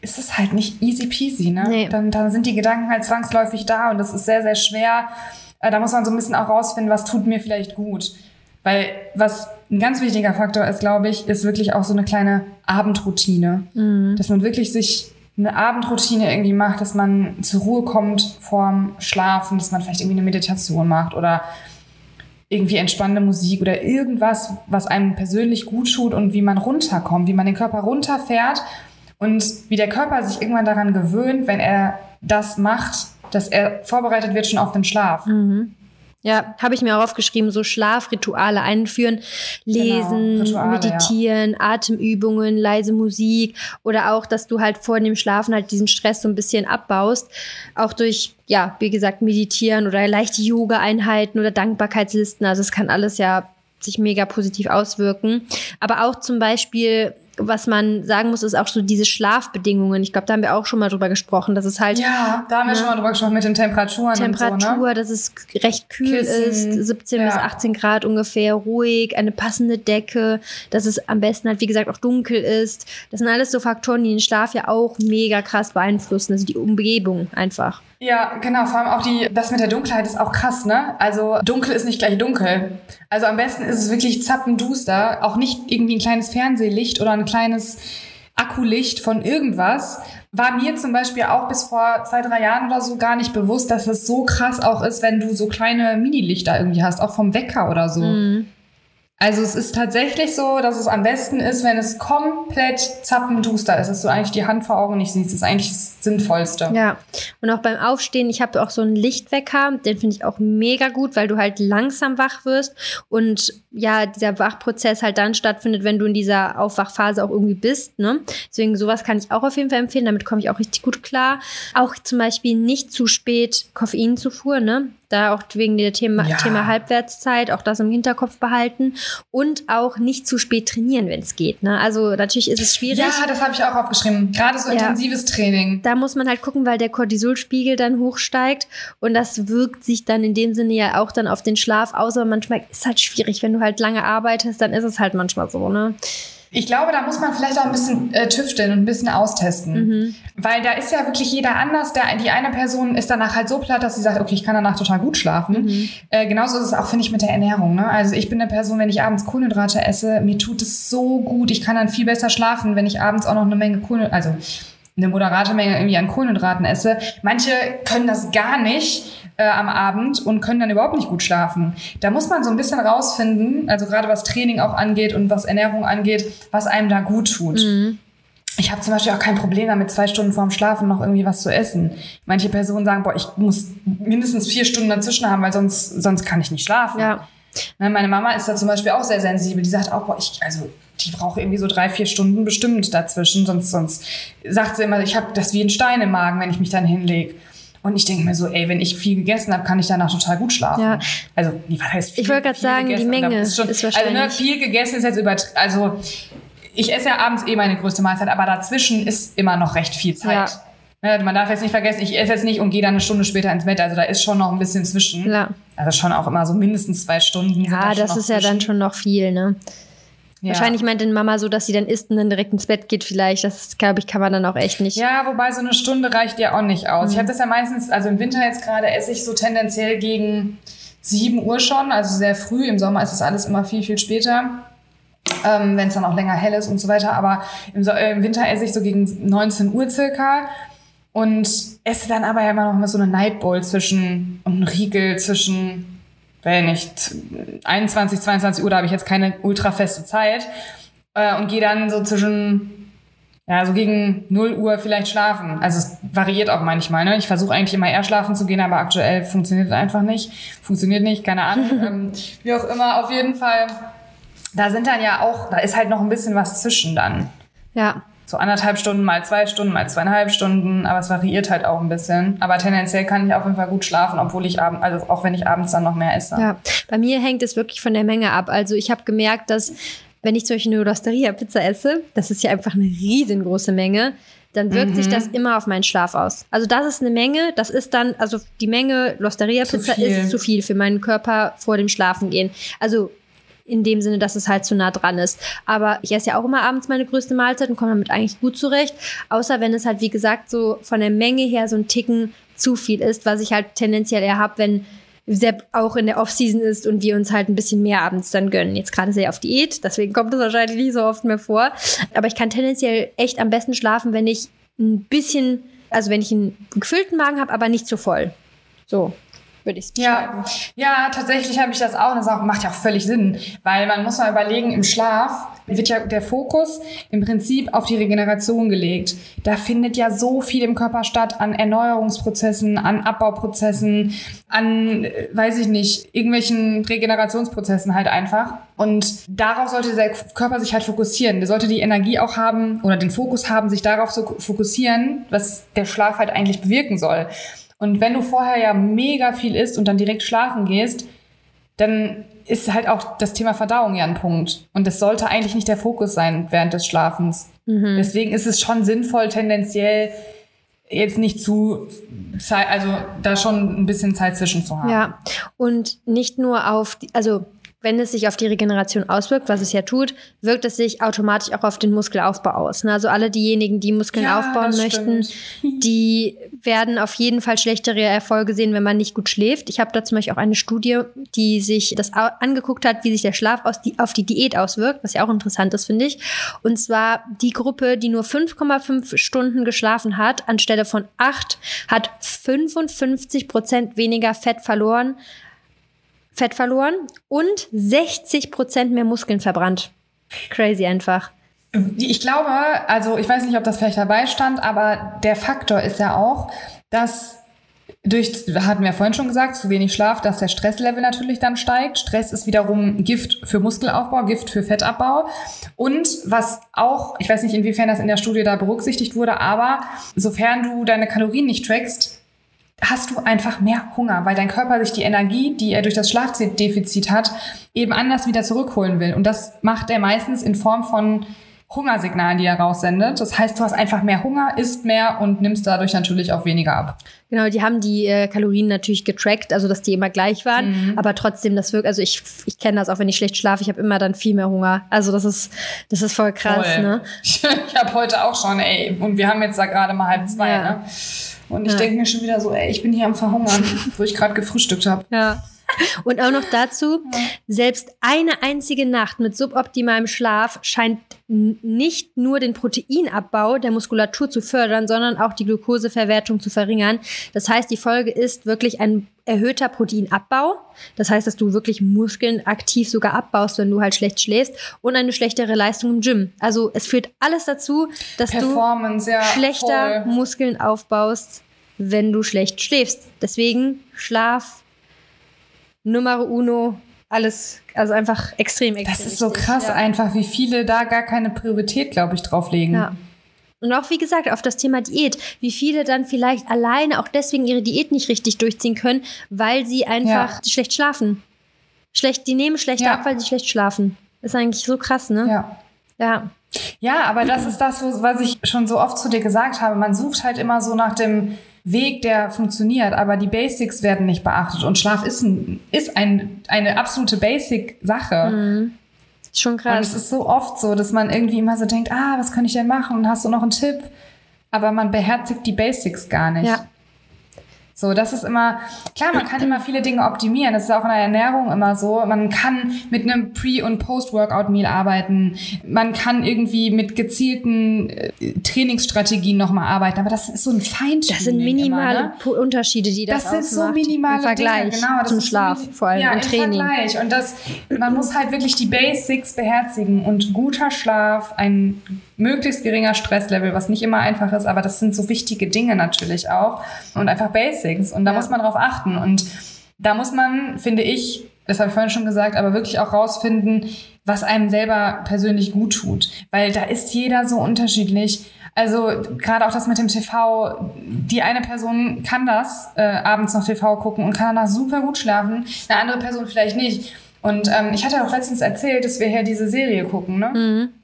ist es halt nicht easy peasy. Ne? Nee. Dann, dann sind die Gedanken halt zwangsläufig da und das ist sehr, sehr schwer. Äh, Da muss man so ein bisschen auch rausfinden, was tut mir vielleicht gut. Weil was ein ganz wichtiger Faktor ist, glaube ich, ist wirklich auch so eine kleine Abendroutine. Dass man wirklich sich eine Abendroutine irgendwie macht, dass man zur Ruhe kommt vorm Schlafen, dass man vielleicht irgendwie eine Meditation macht oder irgendwie entspannende Musik oder irgendwas, was einem persönlich gut tut und wie man runterkommt, wie man den Körper runterfährt und wie der Körper sich irgendwann daran gewöhnt, wenn er das macht, dass er vorbereitet wird schon auf den Schlaf. Ja, habe ich mir auch aufgeschrieben, so Schlafrituale einführen, lesen, Genau, Rituale, meditieren, Atemübungen, leise Musik oder auch, dass du halt vor dem Schlafen halt diesen Stress so ein bisschen abbaust, auch durch ja, wie gesagt, meditieren oder leichte Yoga-Einheiten oder Dankbarkeitslisten, also es kann alles ja sich mega positiv auswirken, aber auch zum Beispiel was man sagen muss, ist auch so diese Schlafbedingungen. Ich glaube, da haben wir auch schon mal drüber gesprochen, dass es halt Ja, da haben wir schon mal drüber gesprochen mit den Temperaturen Temperatur, so, ne? dass es recht kühl Kissen, ist, 17 ja. bis 18 Grad ungefähr, ruhig, eine passende Decke, dass es am besten halt, wie gesagt, auch dunkel ist. Das sind alles so Faktoren, die den Schlaf ja auch mega krass beeinflussen, also die Umgebung einfach. Ja, genau. Vor allem auch die, das mit der Dunkelheit ist auch krass, ne? Also dunkel ist nicht gleich dunkel. Also am besten ist es wirklich zappenduster. Auch nicht irgendwie ein kleines Fernsehlicht oder ein kleines Akkulicht von irgendwas. War mir zum Beispiel auch bis vor zwei, drei Jahren oder so gar nicht bewusst, dass es so krass auch ist, wenn du so kleine Minilichter irgendwie hast, auch vom Wecker oder so. Mhm. Also es ist tatsächlich so, dass es am besten ist, wenn es komplett zappenduster ist, dass du eigentlich die Hand vor Augen nicht siehst. Das ist eigentlich das Sinnvollste. Ja, und auch beim Aufstehen, ich habe auch so einen Lichtwecker, den finde ich auch mega gut, weil du halt langsam wach wirst und ja, dieser Wachprozess halt dann stattfindet, wenn du in dieser Aufwachphase auch irgendwie bist. Ne? Deswegen sowas kann ich auch auf jeden Fall empfehlen, damit komme ich auch richtig gut klar. Auch zum Beispiel nicht zu spät Koffeinzufuhr, ne? Da auch wegen der Thema, ja. Thema Halbwertszeit, auch das im Hinterkopf behalten und auch nicht zu spät trainieren, wenn es geht. Ne? Also natürlich ist es schwierig. Ja, das habe ich auch aufgeschrieben. Gerade so ja. intensives Training. Da muss man halt gucken, weil der Cortisolspiegel dann hochsteigt und das wirkt sich dann in dem Sinne ja auch dann auf den Schlaf aus. Aber manchmal ist es halt schwierig, wenn du halt lange arbeitest, dann ist es halt manchmal so. Ne? Ich glaube, da muss man vielleicht auch ein bisschen äh, tüfteln und ein bisschen austesten. Mhm. Weil da ist ja wirklich jeder anders. Der, die eine Person ist danach halt so platt, dass sie sagt, okay, ich kann danach total gut schlafen. Mhm. Äh, genauso ist es auch, finde ich, mit der Ernährung. Ne? Also ich bin eine Person, wenn ich abends Kohlenhydrate esse, mir tut es so gut. Ich kann dann viel besser schlafen, wenn ich abends auch noch eine Menge Kohlenhydrate, also eine moderate Menge irgendwie an Kohlenhydraten esse. Manche können das gar nicht äh, am Abend und können dann überhaupt nicht gut schlafen. Da muss man so ein bisschen rausfinden, also gerade was Training auch angeht und was Ernährung angeht, was einem da gut tut. Mhm. Ich habe zum Beispiel auch kein Problem damit, zwei Stunden vorm Schlafen noch irgendwie was zu essen. Manche Personen sagen, boah, ich muss mindestens vier Stunden dazwischen haben, weil sonst, sonst kann ich nicht schlafen. Ja. Ne, meine Mama ist da zum Beispiel auch sehr sensibel. Die sagt auch, boah, ich, also die braucht irgendwie so drei, vier Stunden bestimmt dazwischen. Sonst, sonst sagt sie immer, ich habe das wie ein Stein im Magen, wenn ich mich dann hinlege. Und ich denke mir so, ey, wenn ich viel gegessen habe, kann ich danach total gut schlafen. Ja. Also, was heißt viel? Ich wollte gerade sagen, gegessen? die Menge ist, schon, ist wahrscheinlich. Also, ne, viel gegessen ist jetzt über, also, ich esse ja abends eh meine größte Mahlzeit, aber dazwischen ist immer noch recht viel Zeit. Ja. Ne, man darf jetzt nicht vergessen, ich esse jetzt nicht und gehe dann eine Stunde später ins Bett. Also da ist schon noch ein bisschen zwischen. Ja. Also schon auch immer so mindestens zwei Stunden. Ja, da das ist zwischen. ja dann schon noch viel, ne? Ja. Wahrscheinlich meint den Mama so, dass sie dann isst und dann direkt ins Bett geht vielleicht. Das, glaube ich, kann man dann auch echt nicht. Ja, wobei so eine Stunde reicht ja auch nicht aus. Mhm. Ich habe das ja meistens, also im Winter jetzt gerade esse ich so tendenziell gegen 7 Uhr schon, also sehr früh. Im Sommer ist das alles immer viel, viel später. Ähm, wenn es dann auch länger hell ist und so weiter. Aber im, so äh, im Winter esse ich so gegen 19 Uhr circa und esse dann aber ja immer noch mal so eine Nightbowl zwischen und einen Riegel zwischen weil nicht 21, 22 Uhr, da habe ich jetzt keine ultrafeste Zeit äh, und gehe dann so zwischen, ja, so gegen 0 Uhr vielleicht schlafen. Also es variiert auch manchmal. Ne? Ich versuche eigentlich immer eher schlafen zu gehen, aber aktuell funktioniert es einfach nicht. Funktioniert nicht, keine Ahnung. *laughs* ähm, wie auch immer, auf jeden Fall. Da sind dann ja auch, da ist halt noch ein bisschen was zwischen dann. Ja so anderthalb Stunden mal zwei Stunden mal zweieinhalb Stunden, aber es variiert halt auch ein bisschen. Aber tendenziell kann ich auf jeden Fall gut schlafen, obwohl ich abends, also auch wenn ich abends dann noch mehr esse. Ja, bei mir hängt es wirklich von der Menge ab. Also ich habe gemerkt, dass wenn ich zum Beispiel eine Losteria-Pizza esse, das ist ja einfach eine riesengroße Menge, dann wirkt mhm. sich das immer auf meinen Schlaf aus. Also das ist eine Menge, das ist dann, also die Menge Losteria-Pizza ist zu viel für meinen Körper vor dem Schlafengehen. Also in dem Sinne, dass es halt zu nah dran ist. Aber ich esse ja auch immer abends meine größte Mahlzeit und komme damit eigentlich gut zurecht. Außer wenn es halt, wie gesagt, so von der Menge her so ein Ticken zu viel ist, was ich halt tendenziell eher habe, wenn Sepp auch in der Off-Season ist und wir uns halt ein bisschen mehr abends dann gönnen. Jetzt gerade sehr auf Diät, deswegen kommt das wahrscheinlich nicht so oft mehr vor. Aber ich kann tendenziell echt am besten schlafen, wenn ich ein bisschen, also wenn ich einen gefüllten Magen habe, aber nicht zu voll. So würde ich ja, ja, tatsächlich habe ich das auch. Das auch, macht ja auch völlig Sinn, weil man muss mal überlegen, im Schlaf wird ja der Fokus im Prinzip auf die Regeneration gelegt. Da findet ja so viel im Körper statt an Erneuerungsprozessen, an Abbauprozessen, an, äh, weiß ich nicht, irgendwelchen Regenerationsprozessen halt einfach. Und darauf sollte der Körper sich halt fokussieren. Der sollte die Energie auch haben oder den Fokus haben, sich darauf zu fokussieren, was der Schlaf halt eigentlich bewirken soll. Und wenn du vorher ja mega viel isst und dann direkt schlafen gehst, dann ist halt auch das Thema Verdauung ja ein Punkt. Und das sollte eigentlich nicht der Fokus sein während des Schlafens. Mhm. Deswegen ist es schon sinnvoll, tendenziell jetzt nicht zu, also da schon ein bisschen Zeit zwischen zu haben. Ja, und nicht nur auf, die, also wenn es sich auf die Regeneration auswirkt, was es ja tut, wirkt es sich automatisch auch auf den Muskelaufbau aus. Ne? Also alle diejenigen, die Muskeln ja, aufbauen möchten, *laughs* die werden auf jeden Fall schlechtere Erfolge sehen, wenn man nicht gut schläft. Ich habe da zum Beispiel auch eine Studie, die sich das angeguckt hat, wie sich der Schlaf auf die Diät auswirkt, was ja auch interessant ist, finde ich. Und zwar die Gruppe, die nur 5,5 Stunden geschlafen hat, anstelle von 8, hat 55 Prozent weniger Fett verloren Fett verloren und 60 Prozent mehr Muskeln verbrannt. Crazy einfach. Ich glaube, also ich weiß nicht, ob das vielleicht dabei stand, aber der Faktor ist ja auch, dass durch, hatten wir vorhin schon gesagt, zu wenig Schlaf, dass der Stresslevel natürlich dann steigt. Stress ist wiederum Gift für Muskelaufbau, Gift für Fettabbau. Und was auch, ich weiß nicht, inwiefern das in der Studie da berücksichtigt wurde, aber sofern du deine Kalorien nicht trackst, hast du einfach mehr Hunger, weil dein Körper sich die Energie, die er durch das Schlafdefizit hat, eben anders wieder zurückholen will. Und das macht er meistens in Form von Hungersignalen, die er raussendet. Das heißt, du hast einfach mehr Hunger, isst mehr und nimmst dadurch natürlich auch weniger ab. Genau, die haben die äh, Kalorien natürlich getrackt, also dass die immer gleich waren, mhm. aber trotzdem das wirkt, also ich, ich kenne das auch, wenn ich schlecht schlafe, ich habe immer dann viel mehr Hunger. Also das ist das ist voll krass, voll. ne? *laughs* Ich, ich habe heute auch schon, ey, und wir haben jetzt da gerade mal halb zwei, ja. ne? Und ich ja. denke mir schon wieder so, ey, ich bin hier am Verhungern, *laughs* wo ich gerade gefrühstückt habe. Ja. Und auch noch dazu, selbst eine einzige Nacht mit suboptimalem Schlaf scheint nicht nur den Proteinabbau der Muskulatur zu fördern, sondern auch die Glukoseverwertung zu verringern. Das heißt, die Folge ist wirklich ein erhöhter Proteinabbau. Das heißt, dass du wirklich Muskeln aktiv sogar abbaust, wenn du halt schlecht schläfst und eine schlechtere Leistung im Gym. Also es führt alles dazu, dass du ja, schlechter voll. Muskeln aufbaust, wenn du schlecht schläfst. Deswegen Schlaf Nummer uno, alles, also einfach extrem, extrem. Das ist so krass ja. einfach, wie viele da gar keine Priorität, glaube ich, drauflegen. Ja. Und auch wie gesagt, auf das Thema Diät, wie viele dann vielleicht alleine auch deswegen ihre Diät nicht richtig durchziehen können, weil sie einfach ja. schlecht schlafen. Schlecht, die nehmen schlecht ja. ab, weil sie schlecht schlafen. Ist eigentlich so krass, ne? Ja. Ja. Ja, aber das ist das, was ich schon so oft zu dir gesagt habe. Man sucht halt immer so nach dem Weg, der funktioniert, aber die Basics werden nicht beachtet. Und Schlaf ist, ein, ist ein, eine absolute Basic-Sache. Mhm. Schon krass. Und es ist so oft so, dass man irgendwie immer so denkt, ah, was kann ich denn machen? Und hast du noch einen Tipp? Aber man beherzigt die Basics gar nicht. Ja. So, das ist immer, klar, man kann immer viele Dinge optimieren. Das ist auch in der Ernährung immer so. Man kann mit einem Pre- und Post-Workout-Meal arbeiten. Man kann irgendwie mit gezielten äh, Trainingsstrategien nochmal arbeiten. Aber das ist so ein Feintuning. Das sind minimale immer, ne? Unterschiede, die das, das sind so minimale im Vergleich Dinge, genau, zum Schlaf, so vor allem ja, im Training. Vergleich. Und das, man muss halt wirklich die Basics beherzigen. Und guter Schlaf, ein möglichst geringer Stresslevel, was nicht immer einfach ist, aber das sind so wichtige Dinge natürlich auch und einfach Basics und da ja. muss man drauf achten und da muss man, finde ich, das habe ich vorhin schon gesagt, aber wirklich auch rausfinden, was einem selber persönlich gut tut, weil da ist jeder so unterschiedlich. Also gerade auch das mit dem TV, die eine Person kann das, äh, abends noch TV gucken und kann danach super gut schlafen, eine andere Person vielleicht nicht. Und ähm, ich hatte auch letztens erzählt, dass wir hier diese Serie gucken, ne? Mhm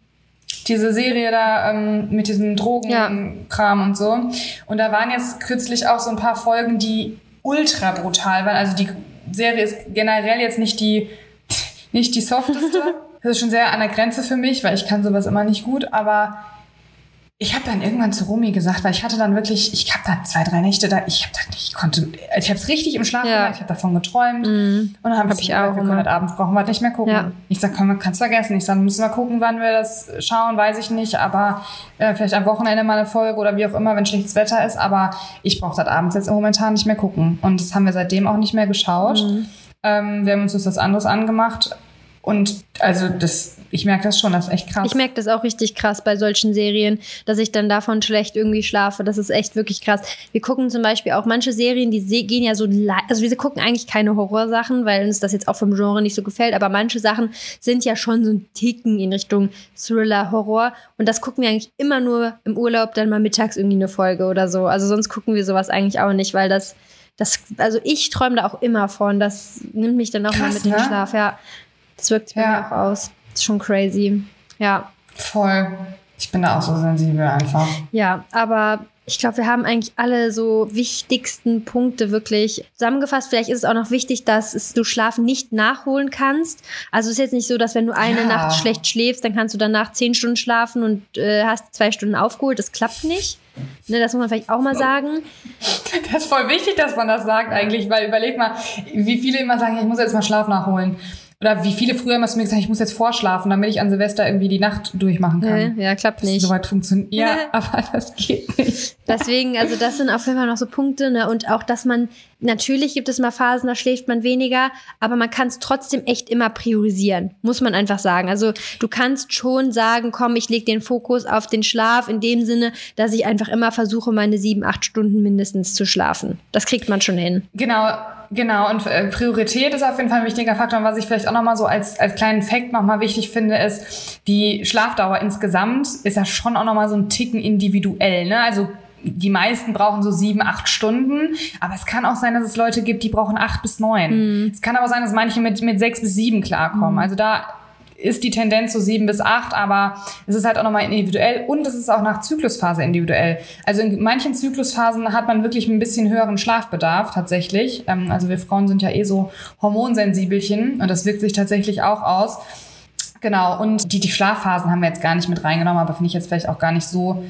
diese Serie da ähm, mit diesem Drogenkram ja. und so. Und da waren jetzt kürzlich auch so ein paar Folgen, die ultra brutal waren. Also die Serie ist generell jetzt nicht die, nicht die softeste. *laughs* Das ist schon sehr an der Grenze für mich, weil ich kann sowas immer nicht gut, aber ich habe dann irgendwann zu Romy gesagt, weil ich hatte dann wirklich, ich habe da zwei, drei Nächte da, ich habe dann, ich konnte, ich habe es richtig im Schlaf ja. gemacht, ich habe davon geträumt mhm. und dann habe hab ich auch, wir können abends brauchen wir halt nicht mehr gucken. Ja. Ich sag, komm, kannst vergessen. Ich sag, müssen wir gucken, wann wir das schauen, weiß ich nicht, aber äh, vielleicht am Wochenende mal eine Folge oder wie auch immer, wenn schlechtes Wetter ist, aber ich brauche das abends jetzt momentan nicht mehr gucken und das haben wir seitdem auch nicht mehr geschaut. Mhm. Ähm, wir haben uns das anderes angemacht und also das, ich merke das schon, das ist echt krass. Ich merke das auch richtig krass bei solchen Serien, dass ich dann davon schlecht irgendwie schlafe. Das ist echt wirklich krass. Wir gucken zum Beispiel auch manche Serien, die gehen ja so, also wir gucken eigentlich keine Horrorsachen, weil uns das jetzt auch vom Genre nicht so gefällt, aber manche Sachen sind ja schon so ein Ticken in Richtung Thriller, Horror. Und das gucken wir eigentlich immer nur im Urlaub, dann mal mittags irgendwie eine Folge oder so. Also sonst gucken wir sowas eigentlich auch nicht, weil das, das, also ich träume da auch immer von. Das nimmt mich dann auch Krass, mal mit ne? in den Schlaf, ja. Das wirkt sich ja. auch aus. Das ist schon crazy. Ja. Voll. Ich bin da auch so sensibel einfach. Ja, aber ich glaube, wir haben eigentlich alle so wichtigsten Punkte wirklich zusammengefasst. Vielleicht ist es auch noch wichtig, dass du Schlafen nicht nachholen kannst. Also es ist jetzt nicht so, dass wenn du eine ja. Nacht schlecht schläfst, dann kannst du danach zehn Stunden schlafen und äh, hast zwei Stunden aufgeholt. Das klappt nicht. Ne, das muss man vielleicht auch mal sagen. Das ist voll wichtig, dass man das sagt eigentlich, weil überleg mal, wie viele immer sagen, ich muss jetzt mal Schlaf nachholen. Oder wie viele früher immer zu mir gesagt, ich muss jetzt vorschlafen, damit ich an Silvester irgendwie die Nacht durchmachen kann. Ja, ja klappt nicht. Soweit funktioniert. *laughs* Ja, aber das geht nicht. Deswegen, also das sind auf jeden Fall noch so Punkte, ne? Und auch, dass man, natürlich gibt es mal Phasen, da schläft man weniger, aber man kann es trotzdem echt immer priorisieren, muss man einfach sagen. Also du kannst schon sagen, komm, ich lege den Fokus auf den Schlaf in dem Sinne, dass ich einfach immer versuche, meine sieben, acht Stunden mindestens zu schlafen. Das kriegt man schon hin. Genau, Genau, und äh, Priorität ist auf jeden Fall ein wichtiger Faktor. Und was ich vielleicht auch nochmal so als, als kleinen Fakt nochmal wichtig finde, ist, die Schlafdauer insgesamt ist ja schon auch nochmal so ein Ticken individuell. Ne? Also die meisten brauchen so sieben, acht Stunden. Aber es kann auch sein, dass es Leute gibt, die brauchen acht bis neun. Mhm. Es kann aber sein, dass manche mit, mit sechs bis sieben klarkommen. Mhm. Also da ist die Tendenz so sieben bis acht, aber es ist halt auch nochmal individuell und es ist auch nach Zyklusphase individuell. Also in manchen Zyklusphasen hat man wirklich ein bisschen höheren Schlafbedarf tatsächlich. Ähm, also wir Frauen sind ja eh so Hormonsensibelchen und das wirkt sich tatsächlich auch aus. Genau, und die, die Schlafphasen haben wir jetzt gar nicht mit reingenommen, aber finde ich jetzt vielleicht auch gar nicht so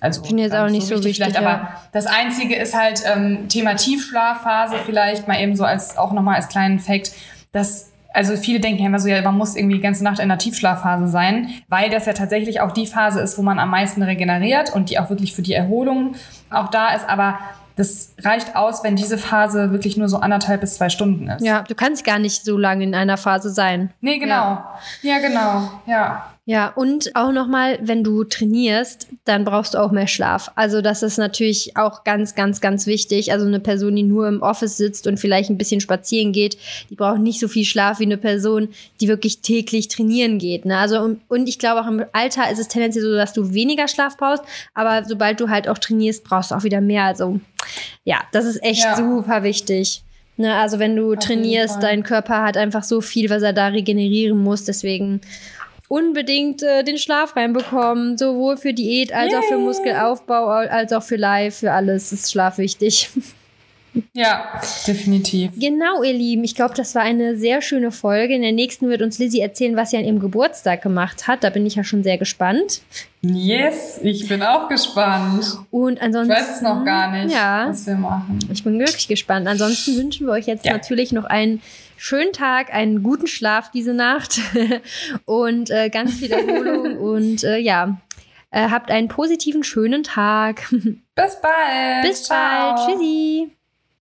also finde jetzt auch nicht so wichtig, wichtig ja. aber das einzige ist halt ähm, Thema Tiefschlafphase vielleicht mal eben so als auch nochmal als kleinen Fakt, dass also viele denken ja immer so, ja, man muss irgendwie die ganze Nacht in der Tiefschlafphase sein, weil das ja tatsächlich auch die Phase ist, wo man am meisten regeneriert und die auch wirklich für die Erholung auch da ist. Aber das reicht aus, wenn diese Phase wirklich nur so anderthalb bis zwei Stunden ist. Ja, du kannst gar nicht so lange in einer Phase sein. Nee, genau. Ja, ja genau. Ja. Ja, und auch nochmal, wenn du trainierst, dann brauchst du auch mehr Schlaf. Also das ist natürlich auch ganz, ganz, ganz wichtig. Also eine Person, die nur im Office sitzt und vielleicht ein bisschen spazieren geht, die braucht nicht so viel Schlaf wie eine Person, die wirklich täglich trainieren geht. Ne? Also und ich glaube auch im Alter ist es tendenziell so, dass du weniger Schlaf brauchst, aber sobald du halt auch trainierst, brauchst du auch wieder mehr. Also ja, das ist echt ja. super wichtig. Ne? Also wenn du Auf trainierst, dein Körper hat einfach so viel, was er da regenerieren muss. Deswegen unbedingt äh, den Schlaf reinbekommen, sowohl für Diät als Yay. auch für Muskelaufbau, als auch für Live, für alles ist Schlaf wichtig. Ja, definitiv. Genau, ihr Lieben. Ich glaube, das war eine sehr schöne Folge. In der nächsten wird uns Lizzie erzählen, was sie an ihrem Geburtstag gemacht hat. Da bin ich ja schon sehr gespannt. Yes, ich bin auch gespannt. Und ansonsten. Ich weiß es noch gar nicht, ja, was wir machen. Ich bin wirklich gespannt. Ansonsten wünschen wir euch jetzt ja. natürlich noch einen schönen Tag, einen guten Schlaf diese Nacht *laughs* und äh, ganz viel Erholung *laughs* und äh, ja, äh, habt einen positiven, schönen Tag. *laughs* Bis bald. Bis Ciao. bald. Tschüssi.